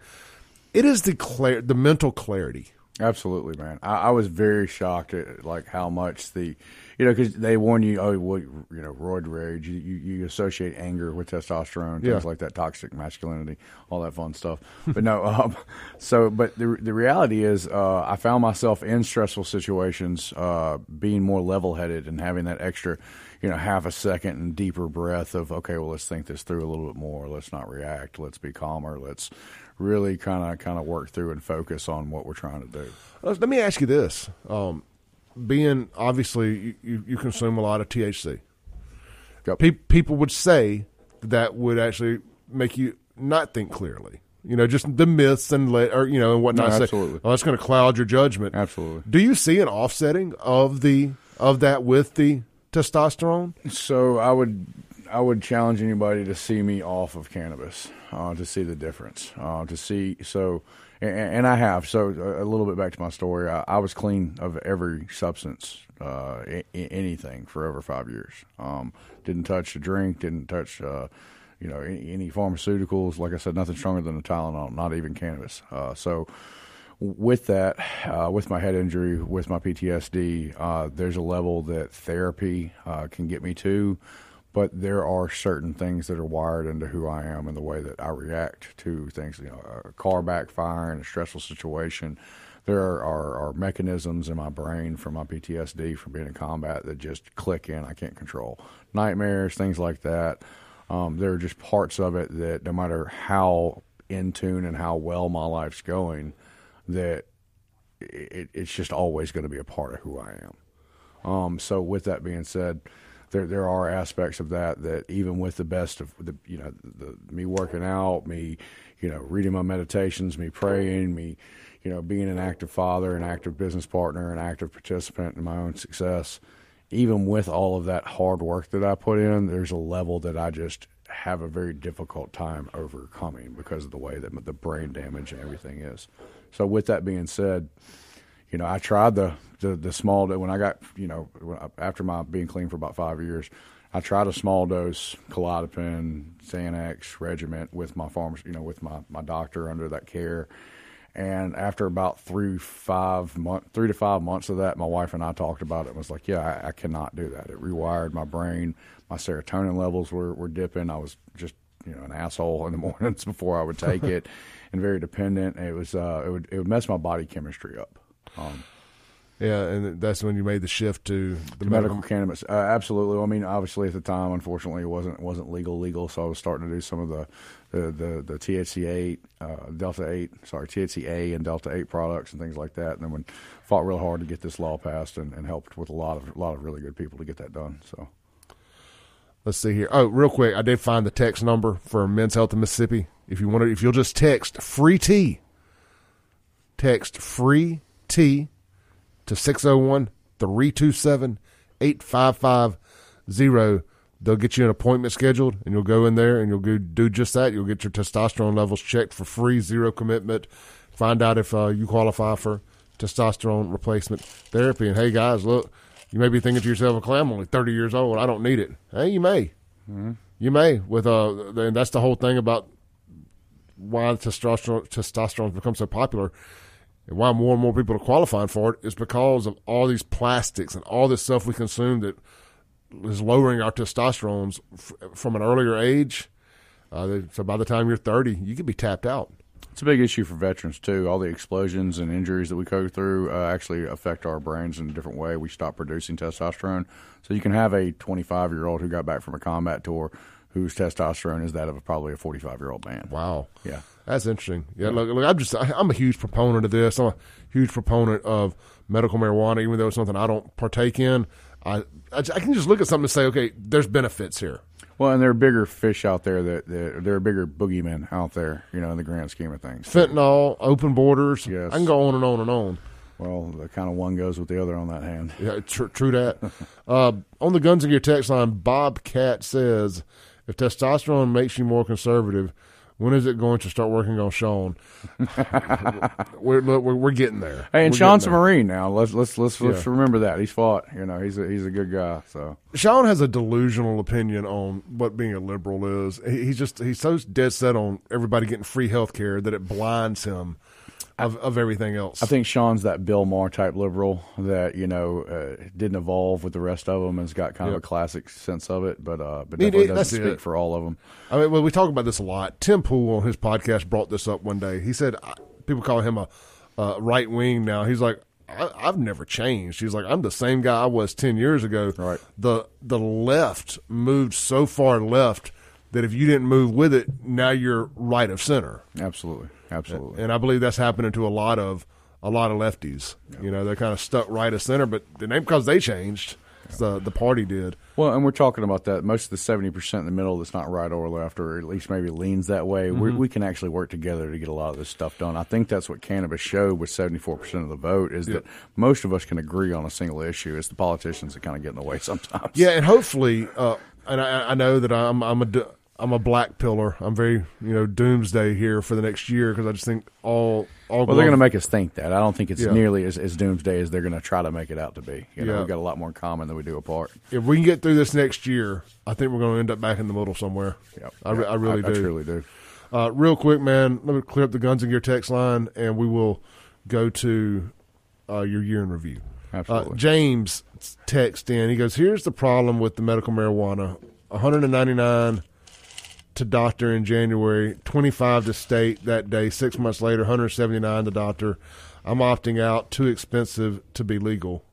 It is the clar- the mental clarity. Absolutely, man. I, I was very shocked at like how much the you know, because they warn you, oh, well, you know, roid rage, you, you associate anger with testosterone, things yeah. like that, toxic masculinity, all that fun stuff. but no, um, so, but the the reality is, uh, I found myself in stressful situations, uh, being more level headed and having that extra, you know, half a second and deeper breath of, okay, well, let's think this through a little bit more. Let's not react. Let's be calmer. Let's really kind of kind of work through and focus on what we're trying to do. Let me ask you this. Um, being obviously you, you consume a lot of THC. Yep. Pe- people would say that would actually make you not think clearly. You know, just the myths and le- or you know and whatnot. No, absolutely. Say, oh, that's going to cloud your judgment. Absolutely. Do you see an offsetting of the of that with the testosterone? So I would I would challenge anybody to see me off of cannabis uh, to see the difference. Uh, to see so and, and I have. So a little bit back to my story. I, I was clean of every substance, uh, anything for over five years. Um, didn't touch a drink. Didn't touch. Uh, you know, any, any, pharmaceuticals. Like I said, nothing stronger than a Tylenol. Not even cannabis. Uh, so with that, uh, with my head injury, with my PTSD, uh, there's a level that therapy uh, can get me to but there are certain things that are wired into who I am and the way that I react to things. You know, a car backfiring, a stressful situation. There are, are, are, mechanisms in my brain from my PTSD from being in combat that just click in. I can't control nightmares, things like that. Um, there are just parts of it that no matter how in tune and how well my life's going, that it, it's just always going to be a part of who I am. Um, so with that being said, there there are aspects of that that even with the best of the you know the, me working out, me you know reading my meditations, me praying, me you know being an active father, an active business partner, an active participant in my own success. Even with all of that hard work that I put in, there's a level that I just have a very difficult time overcoming because of the way that the brain damage and everything is. So, with that being said, you know, I tried the the, the small when I got you know after my being clean for about five years, I tried a small dose Klonopin, Xanax regimen with my pharmacy, you know, with my my doctor under that care. And after about three five month, three to five months of that, my wife and I talked about it. and Was like, yeah, I, I cannot do that. It rewired my brain. My serotonin levels were were dipping. I was just you know an asshole in the mornings before I would take it, and very dependent. It was uh, it would it would mess my body chemistry up. Um, yeah, and that's when you made the shift to the medical, medical. cannabis. Uh, absolutely. I mean, obviously at the time, unfortunately, it wasn't wasn't legal legal. So I was starting to do some of the the the, the THC eight, uh, Delta eight, sorry THC A and Delta eight products and things like that. And then when fought real hard to get this law passed and, and helped with a lot of a lot of really good people to get that done. So let's see here. Oh, real quick, I did find the text number for Men's Health in Mississippi. If you want to, if you'll just text free T, text free T to 601 327 8550. They'll get you an appointment scheduled, and you'll go in there and you'll go do just that. You'll get your testosterone levels checked for free, zero commitment. Find out if uh, you qualify for testosterone replacement therapy. And hey, guys, look, you may be thinking to yourself, "Okay, I'm only 30 years old. I don't need it." Hey, you may. Mm-hmm. You may. With uh, and that's the whole thing about why testosterone testosterone become so popular and why more and more people are qualifying for it is because of all these plastics and all this stuff we consume that is lowering our testosterone f- from an earlier age. Uh, so by the time you're 30, you could be tapped out. It's a big issue for veterans too. All the explosions and injuries that we go through uh, actually affect our brains in a different way. We stop producing testosterone. So you can have a 25 year old who got back from a combat tour whose testosterone is that of a, probably a 45 year old man. Wow. Yeah. That's interesting. Yeah, look, look, I'm just I'm a huge proponent of this. I'm a huge proponent of medical marijuana, even though it's something I don't partake in. I I, I can just look at something and say, okay, there's benefits here. Well, and there are bigger fish out there that, that there are bigger boogeymen out there, you know, in the grand scheme of things. Fentanyl, open borders. Yes. I can go on and on and on. Well, the kind of one goes with the other on that hand. Yeah, tr- true that. uh, on the Guns and Gear text line, Bobcat says, if testosterone makes you more conservative, when is it going to start working on Sean? we're, we're, we're getting there. Hey, and We're Sean's a. Marine now. Let's let's let's, let's Yeah. remember that he's fought. You know, he's a, he's a good guy. So Sean has a delusional opinion on what being a liberal is. He, he's just he's so dead set on everybody getting free health care that it blinds him of, of everything else. I think Sean's that Bill Maher type liberal that you know uh, didn't evolve with the rest of them. and's got kind of a classic sense of it, but uh, but definitely that's doesn't speak it. for all of them. I mean, well, we talk about this a lot. Tim Pool on his podcast brought this up one day. He said people call him a, a right wing now. He's like, I, I've never changed. He's like, I'm the same guy I was ten years ago. Right. The the left moved so far left that if you didn't move with it, now you're right of center. Absolutely, absolutely. And I believe that's happening to a lot of a lot of lefties. You know, they're kind of stuck right of center, but the name because they changed. The the party did. Well, and we're talking about that. Most of the seventy percent in the middle that's not right or left, or at least maybe leans that way. we Mm-hmm. we can actually work together to get a lot of this stuff done. I think that's what cannabis showed with seventy four percent of the vote is that most of us can agree on a single issue. It's the politicians that kind of get in the way sometimes. Yeah, and hopefully, uh, and I, I know that I'm I'm a I'm a black pillar. I'm very you know doomsday here for the next year because I just think all all. Well, they're going to make us think that. I don't think it's Yeah. nearly as, as doomsday as they're going to try to make it out to be. You know, Yeah. we've got a lot more in common than we do apart. if we can get through this next year, I think we're going to end up back in the middle somewhere. Yeah, I, re- I really I, do. I truly do. Uh, real quick, man, let me clear up the Guns and Gear text line, and we will go to uh, your year in review. Absolutely. Uh, James text in. He goes, "Here's the problem with the medical marijuana: 199 to doctor in January, 25 to state that day. Six months later, 179 to doctor. I'm opting out. Too expensive to be legal.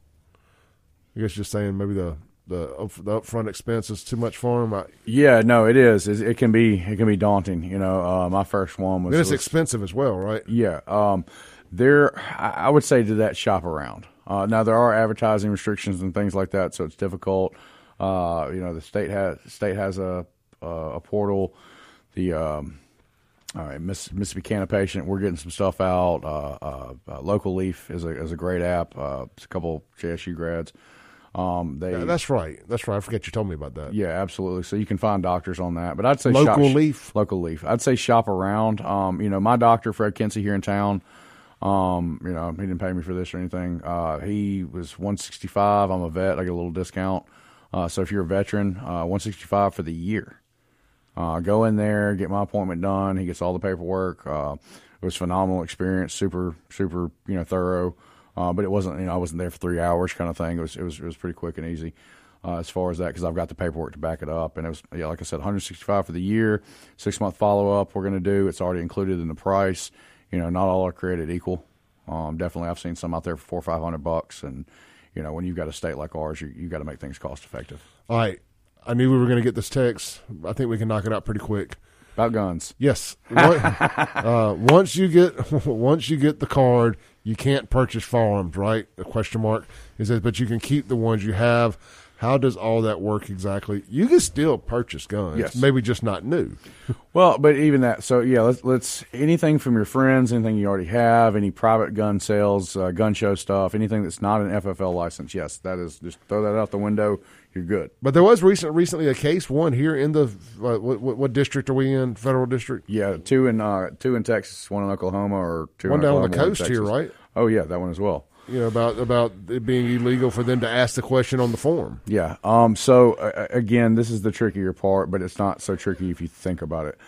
I guess you're saying maybe the the, up, the upfront expense is too much for him. I, Yeah, no, it is. It, it can be. It can be daunting. You know, uh, my first one was. then it's was- expensive as well, right? Yeah, um, there. I I would say to that shop around. Uh, now there are advertising restrictions and things like that, so it's difficult. Uh, you know, the state has state has a a portal. The um, all right, Miss, Mississippi Canna Patient, we're getting some stuff out. Uh, uh, uh, Local Leaf is a is a great app. Uh, it's a couple JSU grads. Um, they Yeah, that's right. That's right. I forget you told me about that. yeah, absolutely. So you can find doctors on that. But I'd say Local shop, Leaf? local leaf. I'd say shop around. Um, you know, my doctor Fred Kinsey here in town. Um, you know, he didn't pay me for this or anything. Uh, he was 165. I'm a vet. I get a little discount. Uh, so if you're a veteran, uh, 165 for the year. Uh, go in there, get my appointment done. He gets all the paperwork. Uh, it was a phenomenal experience, super, super, you know, thorough. Uh, but it wasn't, you know, I wasn't there for three hours, kind of thing. It was, it was, it was pretty quick and easy uh, as far as that because I've got the paperwork to back it up. And it was, yeah, like I said, 165 for the year, six month follow up. We're going to do. It's already included in the price. You know, not all are created equal. Um, definitely, I've seen some out there for four or five hundred bucks, and you know, when you've got a state like ours, you you got to make things cost effective. All right. I knew we were going to get this text. I think we can knock it out pretty quick. About guns. Yes. Uh, once you get once you get the card, you can't purchase firearms, right? A question mark. He says, but you can keep the ones you have. How does all that work exactly? You can still purchase guns, Yes. maybe just not new. Well, but even that. So yeah, let's let's anything from your friends, anything you already have, any private gun sales, uh, gun show stuff, anything that's not an FFL license. Yes, that is just throw that out the window. You're good. But there was recent, recently a case, one here in the uh, what, what, district are we in? Federal district. Yeah, two in uh, two in Texas, one in Oklahoma, or two One in down on the Oklahoma, one in coast here, right? Oh yeah, that one as well. You know about about it being illegal for them to ask the question on the form. Yeah. Um. So uh, again, this is the trickier part, but it's not so tricky if you think about it.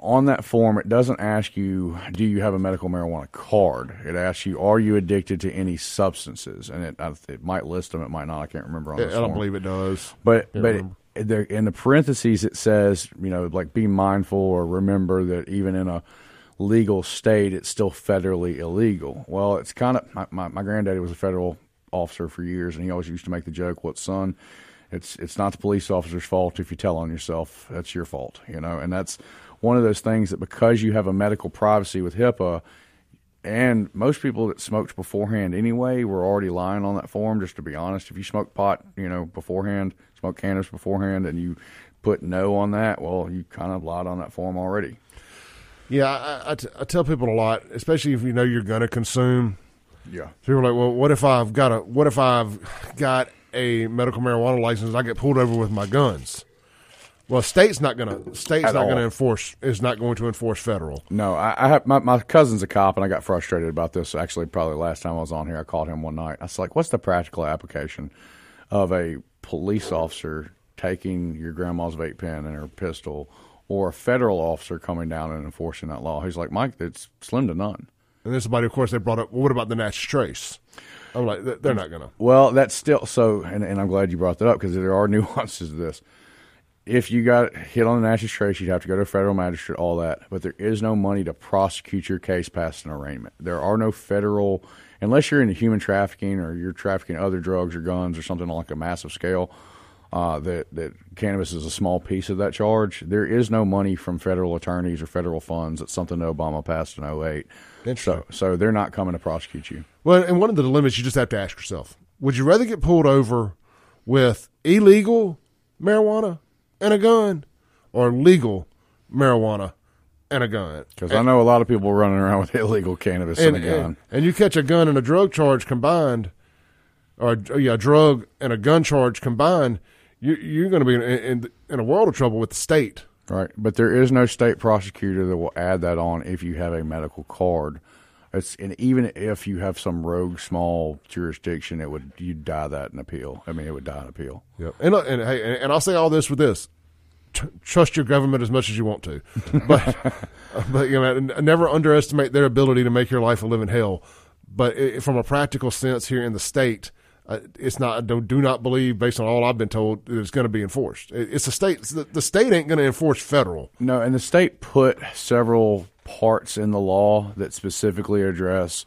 On that form, it doesn't ask you, "Do you have a medical marijuana card?" It asks you, "Are you addicted to any substances?" And it I- it might list them, it might not. I can't remember on I this don't form. believe it does. But but it, there, in the parentheses it says you know like be mindful or remember that even in a legal state it's still federally illegal. Well, it's kind of my, my my granddaddy was a federal officer for years, and he always used to make the joke, "What son?" It's it's not the police officer's fault if you tell on yourself. That's your fault, you know. And that's one of those things that because you have a medical privacy with HIPAA, and most people that smoked beforehand anyway were already lying on that form. Just to be honest, if you smoke pot, you know, beforehand, smoke cannabis beforehand, and you put no on that, well, you kind of lied on that form already. Yeah, I, I, t- I tell people a lot, especially if you know you're going to consume. Yeah. People are like, well, what if I've got a what if I've got a medical marijuana license I get pulled over with my guns? Well, state's not going to state's At not going to enforce is not going to enforce federal. No, I, I have my, my cousin's a cop, and I got frustrated about this. Actually, probably last time I was on here, I called him one night. I was like, "What's the practical application of a police officer taking your grandma's vape pen and her pistol, or a federal officer coming down and enforcing that law?" He's like, "Mike, it's slim to none." And then somebody, of course, they brought up, well, what about the Natchez Trace? I'm like, they're not going to. Well, that's still so, and, and I'm glad you brought that up because there are nuances to this. If you got hit on the Natchez Trace, you'd have to go to a federal magistrate, all that. But there is no money to prosecute your case past an arraignment. There are no federal, unless you're into human trafficking or you're trafficking other drugs or guns or something on like a massive scale. Uh, that that cannabis is a small piece of that charge. There is no money from federal attorneys or federal funds. That's something that Obama passed in 08. Interesting. So so they're not coming to prosecute you. Well, and one of the dilemmas you just have to ask yourself: Would you rather get pulled over with illegal marijuana and a gun, or legal marijuana and a gun? Because I know a lot of people running around with illegal cannabis and, and, a gun. and, and you catch a gun and a drug charge combined, or yeah, a drug and a gun charge combined, you, you're going to be in, in in a world of trouble with the state. Right, but there is no state prosecutor that will add that on if you have a medical card. It's and even if you have some rogue small jurisdiction, it would you die that in appeal. I mean, it would die in appeal. Yep. And uh, and hey, and, I'll say all this with this: Tr- trust your government as much as you want to, but but you know, never underestimate their ability to make your life a living hell. But i from a practical sense, here in the state, uh, it's not. Don't, do not believe, based on all I've been told, that it's going to be enforced. It, it's a state. The, the state ain't going to enforce federal. No, and the state put several parts in the law that specifically address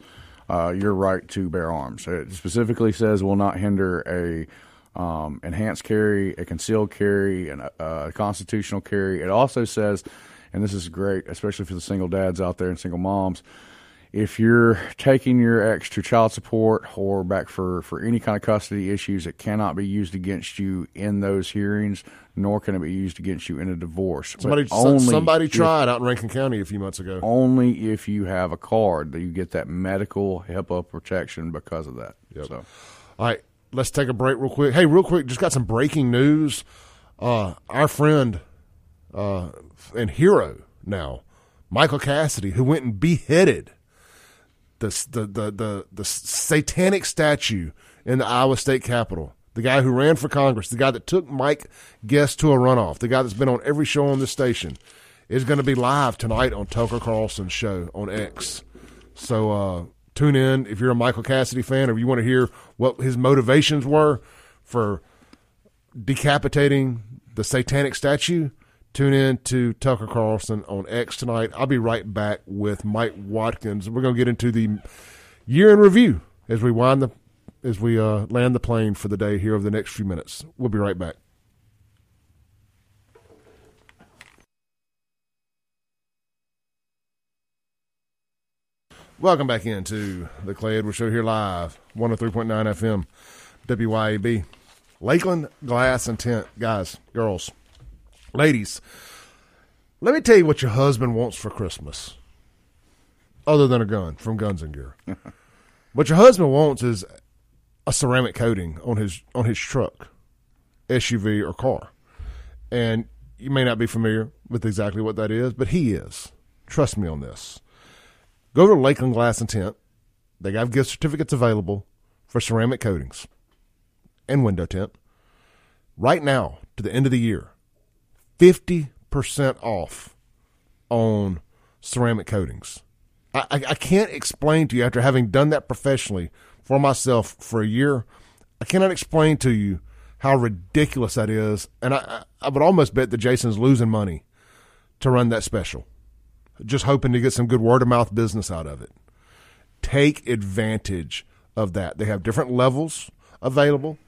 uh, your right to bear arms. It specifically says will not hinder a um, enhanced carry, a concealed carry, and a, a constitutional carry. It also says, and this is great, especially for the single dads out there and single moms. If you're taking your ex to child support or back for, for any kind of custody issues, it cannot be used against you in those hearings, nor can it be used against you in a divorce. Somebody somebody if- tried out in Rankin County a few months ago. only if you have a card that you get that medical HIPAA protection because of that. So, All right, let's take a break real quick. Hey, real quick, just got some breaking news. Uh, our friend uh, and hero now, Michael Cassidy, who went and beheaded the the the the, the satanic statue in the Iowa State Capitol. The guy who ran for Congress, the guy that took Mike Guest to a runoff, the guy that's been on every show on this station, is going to be live tonight on Tucker Carlson's show on X. So uh, tune in if you're a Michael Cassidy fan or you want to hear what his motivations were for decapitating the satanic statue. Tune in to Tucker Carlson on X tonight. I'll be right back with Mike Watkins. We're going to get into the year in review as we wind the as we uh, land the plane for the day here over the next few minutes. We'll be right back. Welcome back into the Clay Edwards Show here live, 103.9 FM, WYAB. Lakeland Glass and Tint. Guys, girls, ladies, let me tell you what your husband wants for Christmas, other than a gun from Guns and Gear. what your husband wants is a ceramic coating on his on his truck, SUV or car, and you may not be familiar with exactly what that is, but he is. Trust me on this. Go to Lakeland Glass and Tint. They have gift certificates available for ceramic coatings and window tint. Right now, to the end of the year, 50% off on ceramic coatings. I, I, I can't explain to you, after having done that professionally for myself for a year, I cannot explain to you how ridiculous that is. And I, I I would almost bet that Jason's losing money to run that special just hoping to get some good word of mouth business out of it. Take advantage of that. They have different levels available.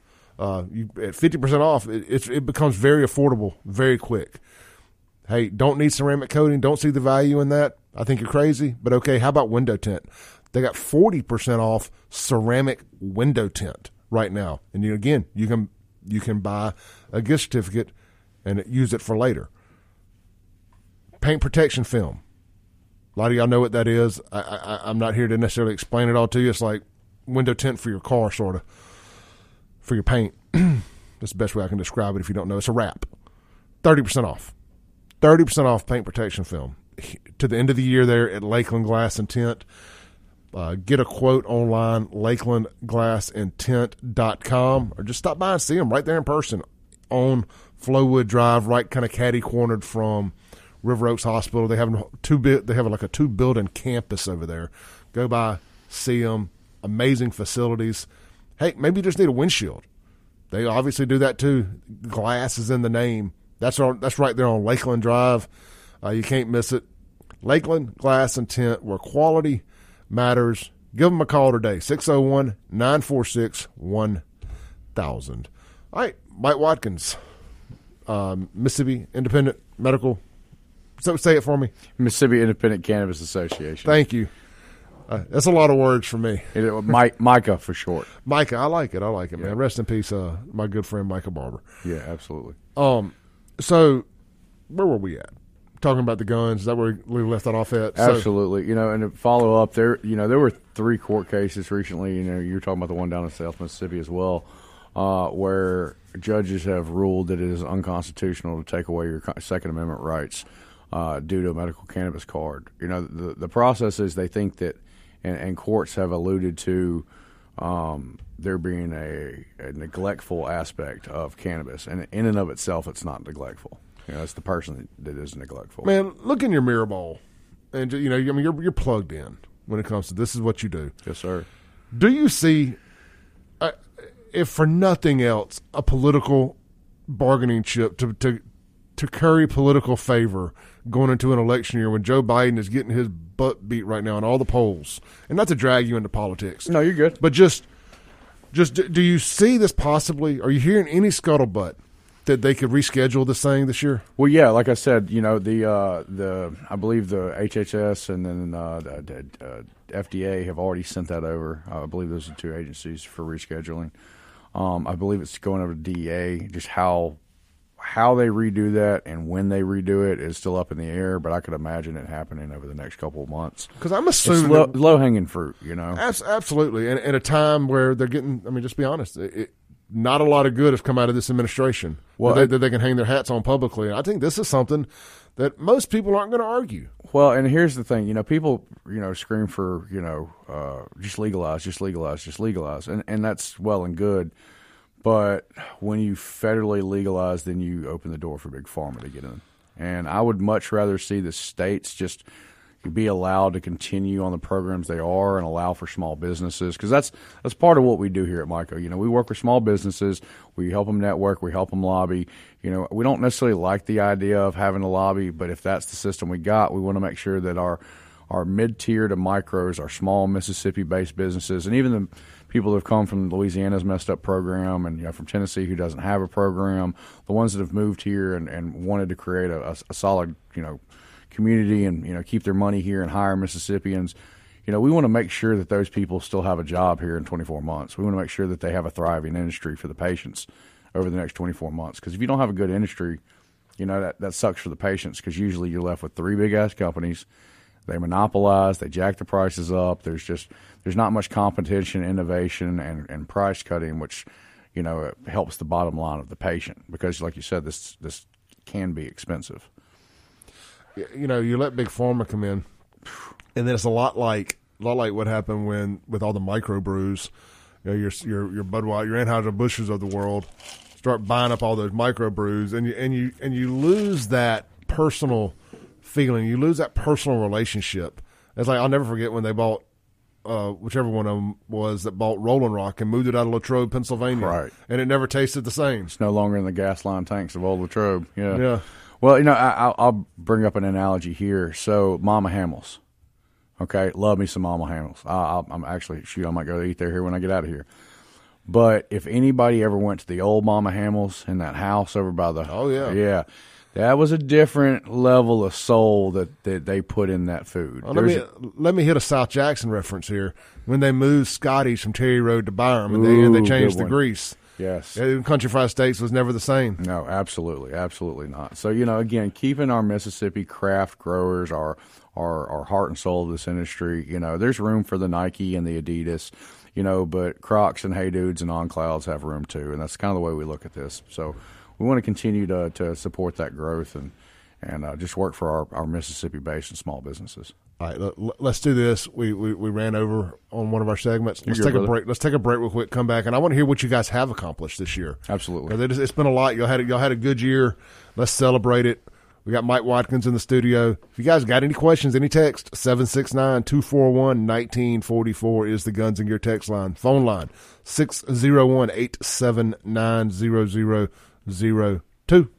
Uh, you, at fifty percent off, it, it, becomes very affordable very quick. Hey, don't need ceramic coating. Don't see the value in that. I think you're crazy. But okay, how about window tint? They got forty percent off ceramic window tint right now. And you, again, you can you can buy a gift certificate and use it for later. Paint protection film. A lot of y'all know what that is. I, I, I'm not here to necessarily explain it all to you. It's like window tint for your car, sort of, for your paint. That's the best way I can describe it if you don't know. It's a wrap. 30% off. 30% off paint protection film. To the end of the year there at Lakeland Glass and Tint. Uh, get a quote online, lakelandglassandtint.com, or just stop by and see them right there in person on Flowood Drive, right kind of catty cornered from River Oaks Hospital. They have two bit. They have like a two building campus over there. Go by, see them. Amazing facilities. Hey, maybe you just need a windshield. They obviously do that too. Glass is in the name. That's on, that's right there on Lakeland Drive. Uh, you can't miss it. Lakeland Glass and Tint, where quality matters. Give them a call today, 601 946 1000. All right, Mike Watkins, um, Mississippi Independent Medical. So say it for me. Mississippi Independent Cannabis Association. Thank you. Uh, that's a lot of words for me. It- Mi- Micah for short. Micah, I like it. I like it, man. Rest in peace, uh, my good friend Micah Barber. Yeah, absolutely. Um, so where were we at? Talking about the guns. Is that where we left that off at? So- Absolutely. You know, and to follow up there, you know, there were three court cases recently. You know, you're talking about the one down in South Mississippi as well, uh, where judges have ruled that it is unconstitutional to take away your Second Amendment rights uh, due to a medical cannabis card. You know, the the process is they think that, and, and courts have alluded to. Um, there being a, a neglectful aspect of cannabis, and in and of itself, it's not neglectful. You know, it's the person that is neglectful. man, look in your mirror ball, and you know, I mean, you're you're plugged in when it comes to this. Is what you do. Yes, sir. Do you see, uh, if for nothing else, a political bargaining chip to to to curry political favor going into an election year when Joe Biden is getting his butt beat right now in all the polls, and not to drag you into politics, No, you're good. but just just do- you see this possibly? Are you hearing any scuttlebutt that they could reschedule this thing this year? Well, yeah, like I said, you know the uh, the I believe the HHS and then uh, the, uh, FDA have already sent that over. I believe those are two agencies for rescheduling. Um, I believe it's going over to DEA. Just how how they redo that and when they redo it is still up in the air, but I could imagine it happening over the next couple of months. Because I'm assuming low, low, hanging fruit, you know. Absolutely, and at a time where they're getting. I mean, just be honest. It, not a lot of good has come out of this administration well, that, they, that they can hang their hats on publicly. I think this is something that most people aren't going to argue. Well, and here's the thing, you know, people, you know, scream for, you know, uh, just legalize, just legalize, just legalize, and and that's well and good. But when you federally legalize, then you open the door for big pharma to get in. And I would much rather see the states just be allowed to continue on the programs they are and allow for small businesses because that's that's part of what we do here at MICA. You know, we work with small businesses, we help them network, we help them lobby. You know, we don't necessarily like the idea of having a lobby, but if that's the system we got, we want to make sure that our our mid tier to micros, our small Mississippi based businesses, and even the people that have come from Louisiana's messed up program and you know from Tennessee who doesn't have a program, the ones that have moved here and, and wanted to create a, a, a solid you know community and you know keep their money here and hire Mississippians. You know, we want to make sure that those people still have a job here in 24 months. We want to make sure that they have a thriving industry for the patients over the next 24 months. Because if you don't have a good industry, you know that that sucks for the patients. Because usually you're left with three big ass companies. They monopolize. They jack the prices up. There's just there's not much competition, innovation, and, and price cutting, which you know helps the bottom line of the patient. Because, like you said, this this can be expensive you know, you let big pharma come in, and then it's a lot like a lot like what happened when with all the microbrews. You know, your your your Budweiser, your Anheuser Busches of the world start buying up all those microbrews, and you and you and you lose that personal feeling. You lose that personal relationship. It's like I'll never forget when they bought uh, whichever one of them was that bought Rolling Rock and moved it out of Latrobe, Pennsylvania. Right. And it never tasted the same. It's no longer in the glass-lined tanks of old Latrobe. Yeah. Yeah. Well, you know, I, will bring up an analogy here. So, Mama Hamil's. Okay, love me some Mama Hamil's. I, am actually shoot. I might go eat there here when I get out of here. But if anybody ever went to the old Mama Hamil's in that house over by the oh yeah yeah, that was a different level of soul that, that they put in that food. Well, let me a, let me hit a South Jackson reference here. When they moved Scotty's from Terry Road to Byram, and, they, and they changed the grease. Yes. Country Fried Steaks was never the same. No, absolutely, absolutely not. So you know, again, keeping our Mississippi craft growers, our our our heart and soul of this industry. You know, there's room for the Nike and the Adidas. You know, but Crocs and Hey Dudes and On Clouds have room too, and that's kind of the way we look at this. So we want to continue to to support that growth and and uh, just work for our, our Mississippi based and small businesses. All right, let's do this. We, we, we ran over on one of our segments. Let's take a break. Let's take a break real quick. Come back, and I want to hear what you guys have accomplished this year. Absolutely, it, has been a lot. Y'all had y'all had a good year. Let's celebrate it. We got Mike Watkins in the studio. If you guys got any questions, any text, 769-241-1944 is the Guns and Gear text line. Phone line, 601-879-0002.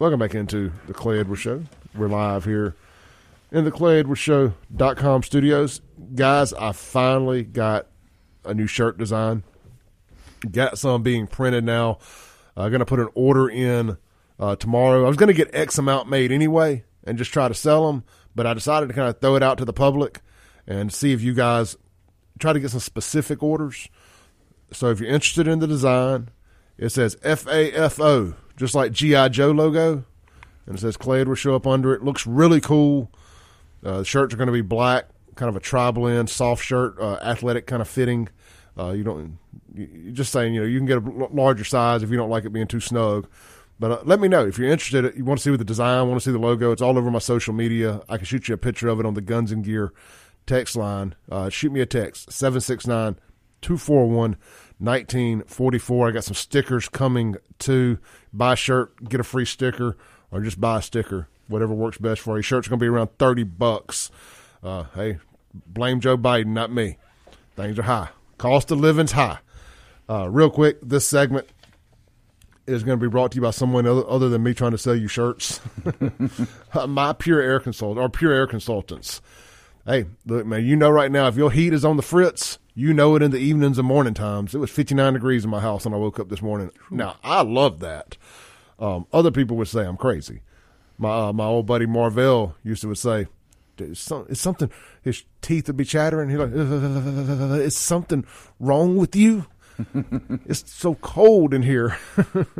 Welcome back into the Clay Edwards Show. We're live here in the Clay Edwards Show.com studios. Guys, I finally got a new shirt design. Got some being printed now. I'm uh, going to put an order in uh, tomorrow. I was going to get X amount made anyway and just try to sell them, but I decided to kind of throw it out to the public and see if you guys try to get some specific orders. So if you're interested in the design, it says FAFO just like GI Joe logo, and it says Clay will show up under it. Looks really cool. Uh, the shirts are going to be black, kind of a tri-blend, soft shirt, uh, athletic kind of fitting. Uh, you don't. You're just saying, you know, you can get a larger size if you don't like it being too snug. But uh, let me know if you're interested. You want to see the design, want to see the logo. It's all over my social media. I can shoot you a picture of it on the Guns and Gear text line. Uh, shoot me a text 769 241 1944. I got some stickers coming too. Buy a shirt, get a free sticker, or just buy a sticker. Whatever works best for you. Shirt's going to be around 30 bucks. Uh, hey, blame Joe Biden, not me. Things are high. Cost of living's high. Uh, real quick, this segment is going to be brought to you by someone other, other than me trying to sell you shirts. My Pure Air Consult or Pure Air Consultants. Hey, look, man, you know right now if your heat is on the fritz, you know it in the evenings and morning times. It was 59 degrees in my house when I woke up this morning. Now, I love that. Um, other people would say I'm crazy. My uh, my old buddy Marvell used to would say, it's, some, it's something, his teeth would be chattering. He's like, is something wrong with you? it's so cold in here.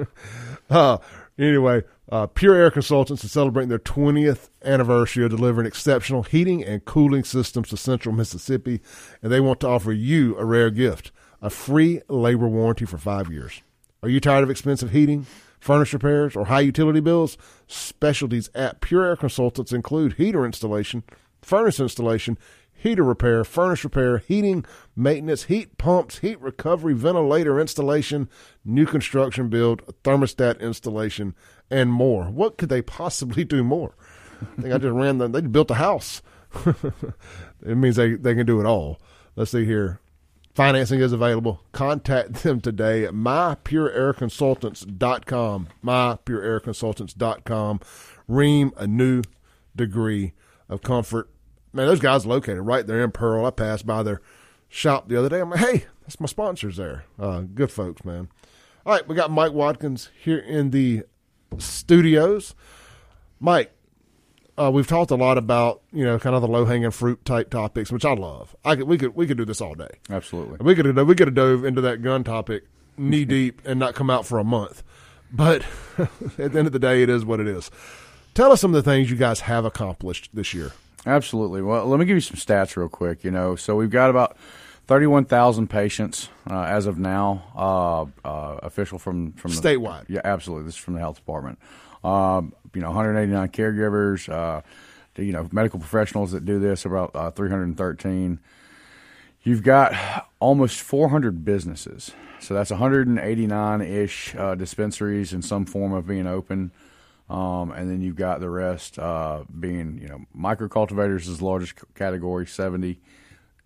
uh, anyway, uh, Pure Air Consultants is celebrating their 20th anniversary of delivering exceptional heating and cooling systems to central Mississippi, and they want to offer you a rare gift a free labor warranty for five years. Are you tired of expensive heating, furnace repairs, or high utility bills? Specialties at Pure Air Consultants include heater installation, furnace installation, heater repair, furnace repair, heating, maintenance, heat pumps, heat recovery, ventilator installation, new construction build, thermostat installation, and more. What could they possibly do more? I think I just ran them. They built a house. it means they, they can do it all. Let's see here. Financing is available. Contact them today at mypureairconsultants.com. Mypureairconsultants.com. Ream a new degree of comfort. Man, those guys located right there in Pearl. I passed by their shop the other day. I'm like, hey, that's my sponsors there. Uh, good folks, man. All right, we got Mike Watkins here in the studios. Mike, uh, we've talked a lot about you know kind of the low hanging fruit type topics, which I love. I could we could we could do this all day. Absolutely, we could we could have dove into that gun topic knee deep and not come out for a month. But at the end of the day, it is what it is. Tell us some of the things you guys have accomplished this year. Absolutely. Well, let me give you some stats real quick. You know, so we've got about 31,000 patients uh, as of now, uh, uh, official from from the, statewide. Yeah, absolutely. This is from the health department. Um, you know, 189 caregivers. Uh, you know, medical professionals that do this about uh, 313. You've got almost 400 businesses, so that's 189 ish uh, dispensaries in some form of being open. Um, and then you've got the rest being, you know, micro cultivators is the largest category, 70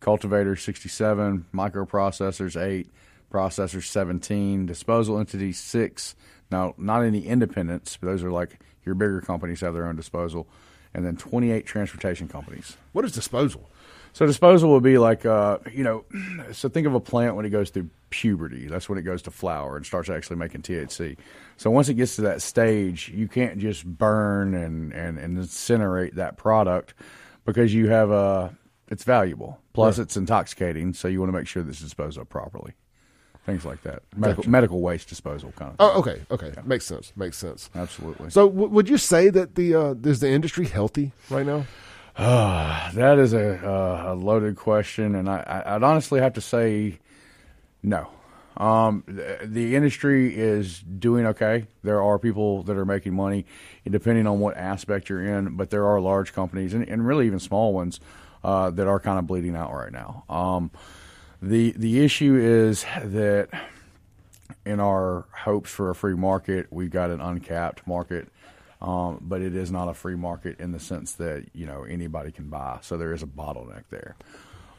cultivators 67, microprocessors 8, processors 17, disposal entities 6. Now, not any independents, but those are like your bigger companies have their own disposal, and then 28 transportation companies. What is disposal? So disposal would be like, uh, you know, so think of a plant when it goes through puberty. That's when it goes to flower and starts actually making THC. So once it gets to that stage, you can't just burn and, and, and incinerate that product because you have a it's valuable. Plus, right. it's intoxicating, so you want to make sure this is disposed of properly. Things like that. Medical, gotcha. medical waste disposal kind of. Oh, okay, okay, yeah. makes sense. Makes sense. Absolutely. So, w- would you say that the uh, is the industry healthy right now? Uh, that is a, uh, a loaded question, and I, I'd honestly have to say no. Um, the, the, industry is doing okay. There are people that are making money, depending on what aspect you're in. But there are large companies, and, and really even small ones, uh, that are kind of bleeding out right now. Um, the the issue is that in our hopes for a free market, we've got an uncapped market, um, but it is not a free market in the sense that you know anybody can buy. So there is a bottleneck there.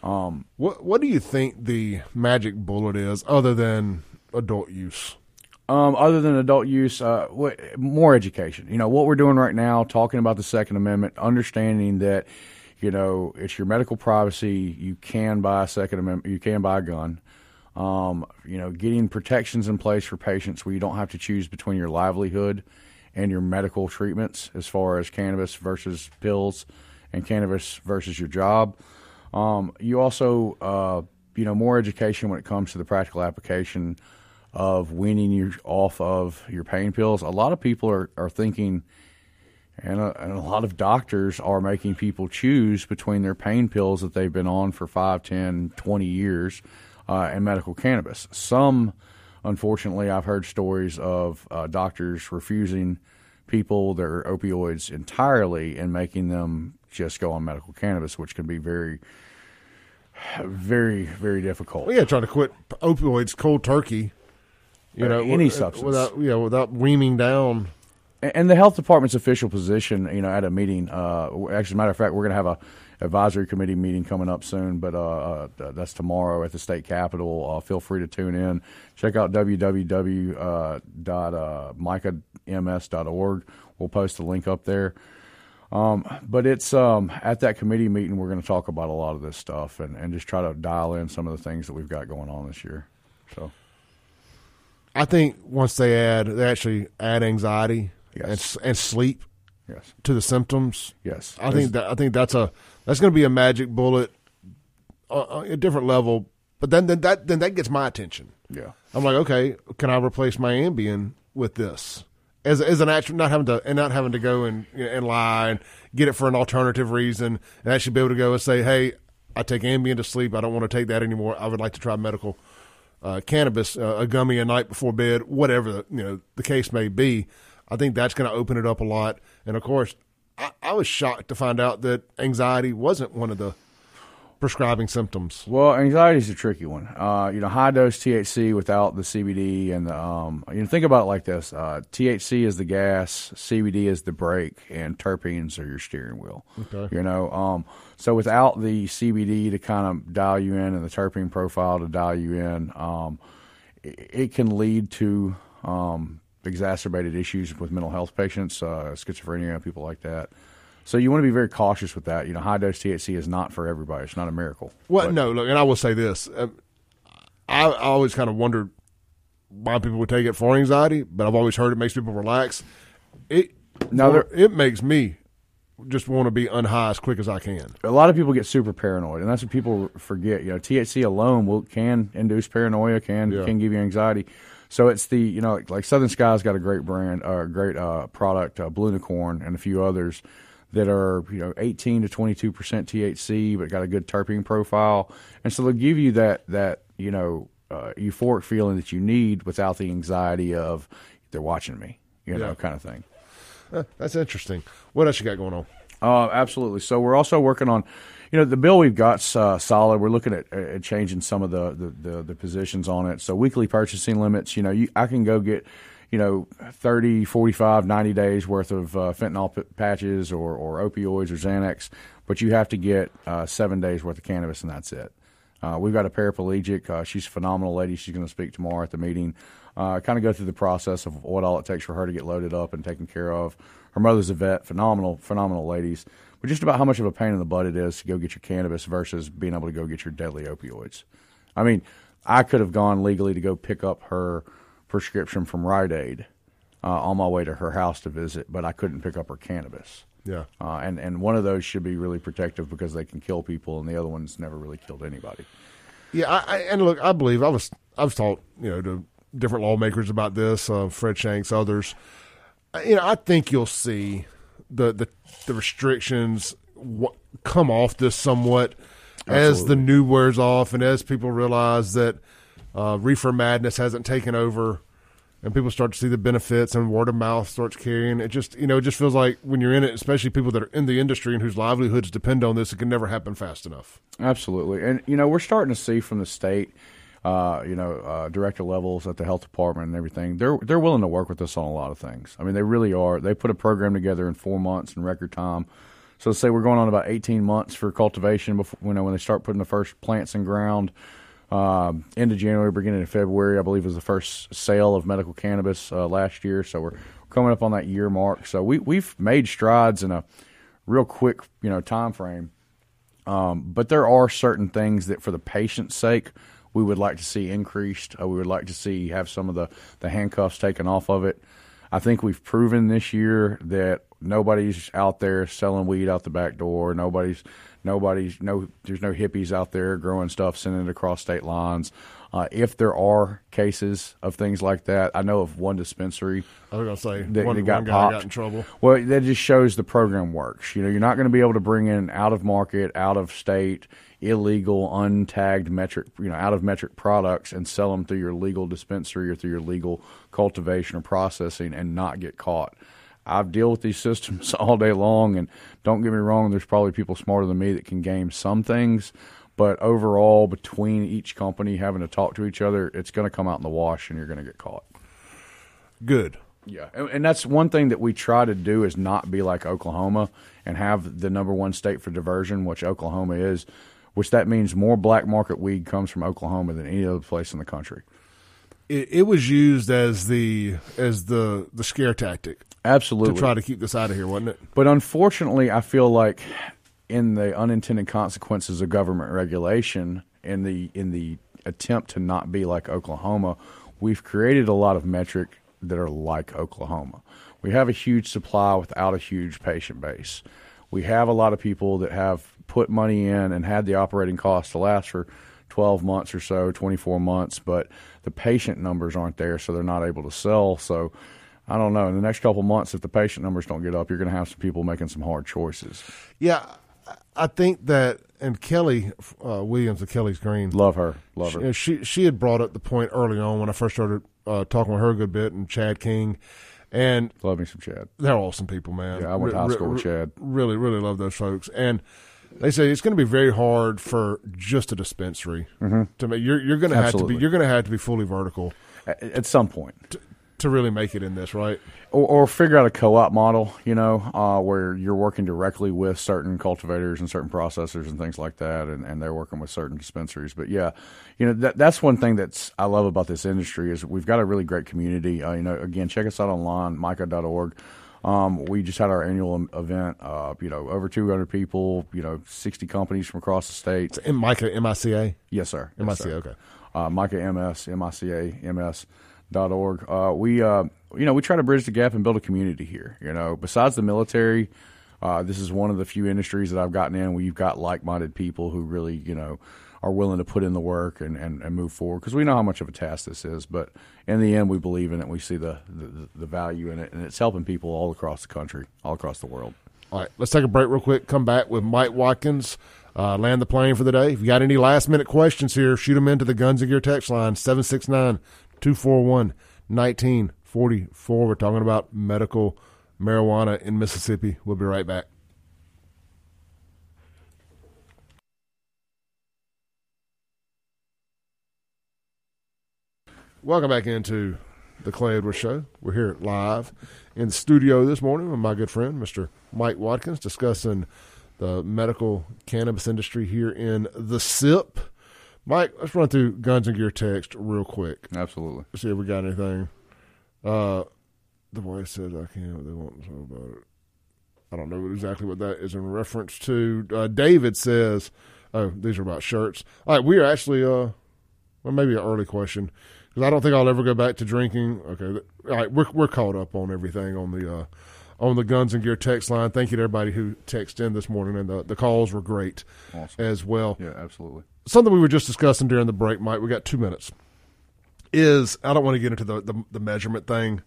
Um, what what do you think the magic bullet is, other than adult use? Um, other than adult use, uh, what, more education. You know what we're doing right now, talking about the Second Amendment, understanding that you know, it's your medical privacy. You can buy a Second Amendment. You can buy a gun. Um, you know, getting protections in place for patients where you don't have to choose between your livelihood and your medical treatments, as far as cannabis versus pills and cannabis versus your job. Um, you also, uh, you know, more education when it comes to the practical application of weaning you off of your pain pills. A lot of people are, are thinking and a, and a, lot of doctors are making people choose between their pain pills that they've been on for 5, 10, 20 years uh, and medical cannabis. Some, unfortunately, I've heard stories of uh, doctors refusing people their opioids entirely and making them just go on medical cannabis, which can be very, very, very difficult. Well, yeah, trying to quit opioids cold turkey. You know, any substance without you know without weaning down and the health department's official position, you know, at a meeting. Uh, actually, matter of fact, we're going to have a advisory committee meeting coming up soon, but uh, uh, that's tomorrow at the state capitol. Uh, feel free to tune in. Check out www.micams.org. Uh, we'll post a link up there. Um, but it's um, at that committee meeting we're going to talk about a lot of this stuff and, and just try to dial in some of the things that we've got going on this year. So I think once they add, they actually add anxiety Yes. and and sleep yes, to the symptoms. yes, I think that I think that's a that's going to be a magic bullet, uh, a different level. But then, then that then that gets my attention. yeah. I'm like, okay, can I replace my Ambien with this? As, as an actual, not having to and not having to go and and lie and get it for an alternative reason, and actually be able to go and say, hey, I take Ambien to sleep. I don't want to take that anymore. I would like to try medical uh, cannabis, uh, a gummy a night before bed, whatever the, you know the case may be. I think that's going to open it up a lot. And of course, I, I was shocked to find out that anxiety wasn't one of the prescribing symptoms. Well, anxiety is a tricky one. Uh, you know, high dose THC without the CBD and the, um, you know, think about it like this: uh, THC is the gas, CBD is the brake, and terpenes are your steering wheel. Okay. You know, um, so without the CBD to kind of dial you in and the terpene profile to dial you in, um, it, it can lead to um, exacerbated issues with mental health patients, uh, schizophrenia, people like that. So you want to be very cautious with that. You know, high dose THC is not for everybody. It's not a miracle. Well, But- no, look, and I will say this: um, I, I always kind of wondered why people would take it for anxiety, but I've always heard it makes people relax. It No, it makes me just want to be unhigh as quick as I can. a lot of people get super paranoid, and that's what people forget. You know, THC alone will can induce paranoia, can Yeah. can give you anxiety. So it's the you know like, like Southern Sky's got a great brand, uh, great uh, product, uh, Blue Unicorn, and a few others that are you know 18 to 22 percent THC, but got a good terpene profile, and so they'll give you that that you know uh, euphoric feeling that you need without the anxiety of they're watching me, you know, Yeah. kind of thing. Uh, That's interesting. What else you got going on? Uh, absolutely. So we're also working on, you know, the bill we've got's uh, solid. We're looking at, changing some of the, the, the, the positions on it. So weekly purchasing limits, you know, you, I can go get, you know, 30, 45, 90 days worth of uh, fentanyl p- patches or, or opioids or Xanax, but you have to get uh, seven days worth of cannabis and that's it. Uh, we've got a paraplegic. Uh, she's a phenomenal lady. She's going to speak tomorrow at the meeting. Uh, kind of go through the process of what all it takes for her to get loaded up and taken care of. Her mother's a vet. Phenomenal, phenomenal ladies. But just about how much of a pain in the butt it is to go get your cannabis versus being able to go get your deadly opioids. I mean, I could have gone legally to go pick up her prescription from Rite Aid uh, on my way to her house to visit, but I couldn't pick up her cannabis. Yeah. Uh, and and one of those should be really protective because they can kill people, and the other one's never really killed anybody. Yeah, I, I, and look, I believe I was I was taught you know to different lawmakers about this, uh, Fred Shanks, others. Uh, You know, I think you'll see the the, the restrictions w- come off this somewhat as the new wears off, and as people realize that uh, reefer madness hasn't taken over, and people start to see the benefits, and word of mouth starts carrying. It just you know it just feels like when you're in it, especially people that are in the industry and whose livelihoods depend on this, it can never happen fast enough. Absolutely, and you know we're starting to see from the state, uh, you know, uh, director levels at the health department and everything. They're they're willing to work with us on a lot of things. I mean, they really are. They put a program together in four months in record time. So say we're going on about eighteen months for cultivation before you know when they start putting the first plants in ground. Um, end of January, beginning of February, I believe was the first sale of medical cannabis uh, last year. So we're coming up on that year mark. So we we've made strides in a real quick you know time frame. Um, but there are certain things that, for the patient's sake, we would like to see increased. Uh, we would like to see have some of the, the handcuffs taken off of it. I think we've proven this year that nobody's out there selling weed out the back door. Nobody's nobody's no there's no hippies out there growing stuff sending it across state lines. Uh, if there are cases of things like that, I know of one dispensary I was gonna say that, one, that got one guy popped. got in trouble. Well, that just shows the program works. You know, you're not going to be able to bring in out of market, out of state, illegal, untagged Metrc, you know, out of Metrc products and sell them through your legal dispensary or through your legal cultivation or processing and not get caught. I've dealt with these systems all day long, and don't get me wrong, there's probably people smarter than me that can game some things, but overall, between each company having to talk to each other, it's going to come out in the wash, and you're going to get caught. Good. Yeah, and, and that's one thing that we try to do is not be like Oklahoma and have the number one state for diversion, which Oklahoma is, which that means more black market weed comes from Oklahoma than any other place in the country. It, it was used as the as the the scare tactic. Absolutely. to try to keep this out of here, wasn't it? But unfortunately, I feel like in the unintended consequences of government regulation, in the in the attempt to not be like Oklahoma, we've created a lot of metric that are like Oklahoma. We have a huge supply without a huge patient base. We have a lot of people that have put money in and had the operating costs to last for 12 months or so, 24 months, but the patient numbers aren't there, so they're not able to sell. So I don't know. In the next couple months, if the patient numbers don't get up, you're going to have some people making some hard choices. Yeah, I think that, and Kelly uh, Williams of Kelly's Green, Love her. Love her. she, she she had brought up the point early on when I first started uh, talking with her a good bit, and Chad King, and Love me some Chad. they're awesome people, man. Yeah, I went to high school with Chad. Really, really love those folks, and they say it's going to be very hard for just a dispensary to make. You're you're going to have to be you're going to have to be fully vertical At, at some point. to really make it in this, right? or, or figure out a co-op model, you know, uh, where you're working directly with certain cultivators and certain processors and things like that, and, and they're working with certain dispensaries. But yeah, you know, that, that's one thing that's I love about this industry is we've got a really great community. Uh, you know, again, check us out online, mica.org. Um, we just had our annual event. Uh, you know, over 200 people. You know, 60 companies from across the state. In MICA M I C A Yes, sir. M I Yes, sir Okay. uh, MICA MS, M-I-C-A, MS dot org. Uh, we, uh, you know, we try to bridge the gap and build a community here. You know, besides the military, uh, this is one of the few industries that I've gotten in where you've got like-minded people who really, you know, are willing to put in the work and, and, and move forward because we know how much of a task this is. But in the end, we believe in it. We see the, the, the value in it, and it's helping people all across the country, all across the world. All right, let's take a break real quick. Come back with Mike Watkins. Uh, land the plane for the day. If you got any last minute questions here, shoot them into the Guns and Gear text line 769 241 1944. We're talking about medical marijuana in Mississippi. We'll be right back. Welcome back into the Clay Edwards Show. We're here live in the studio this morning with my good friend, Mr. Mike Watkins, discussing the medical cannabis industry here in the SIP. Mike, let's run through Guns and Gear text real quick. Absolutely. See if we got anything. Uh, the voice says, I can't, what they want to know about it. I don't know exactly what that is in reference to. Uh, David says, oh, these are about shirts. All right, we are actually, uh, well, maybe an early question because I don't think I'll ever go back to drinking. Okay, all right, we're we're caught up on everything on the uh, on the Guns and Gear text line. Thank you to everybody who texted in this morning, and the the calls were great Awesome. as well Yeah, absolutely. something we were just discussing during the break, Mike. We got two minutes. Is I don't want to get into the the, the measurement thing,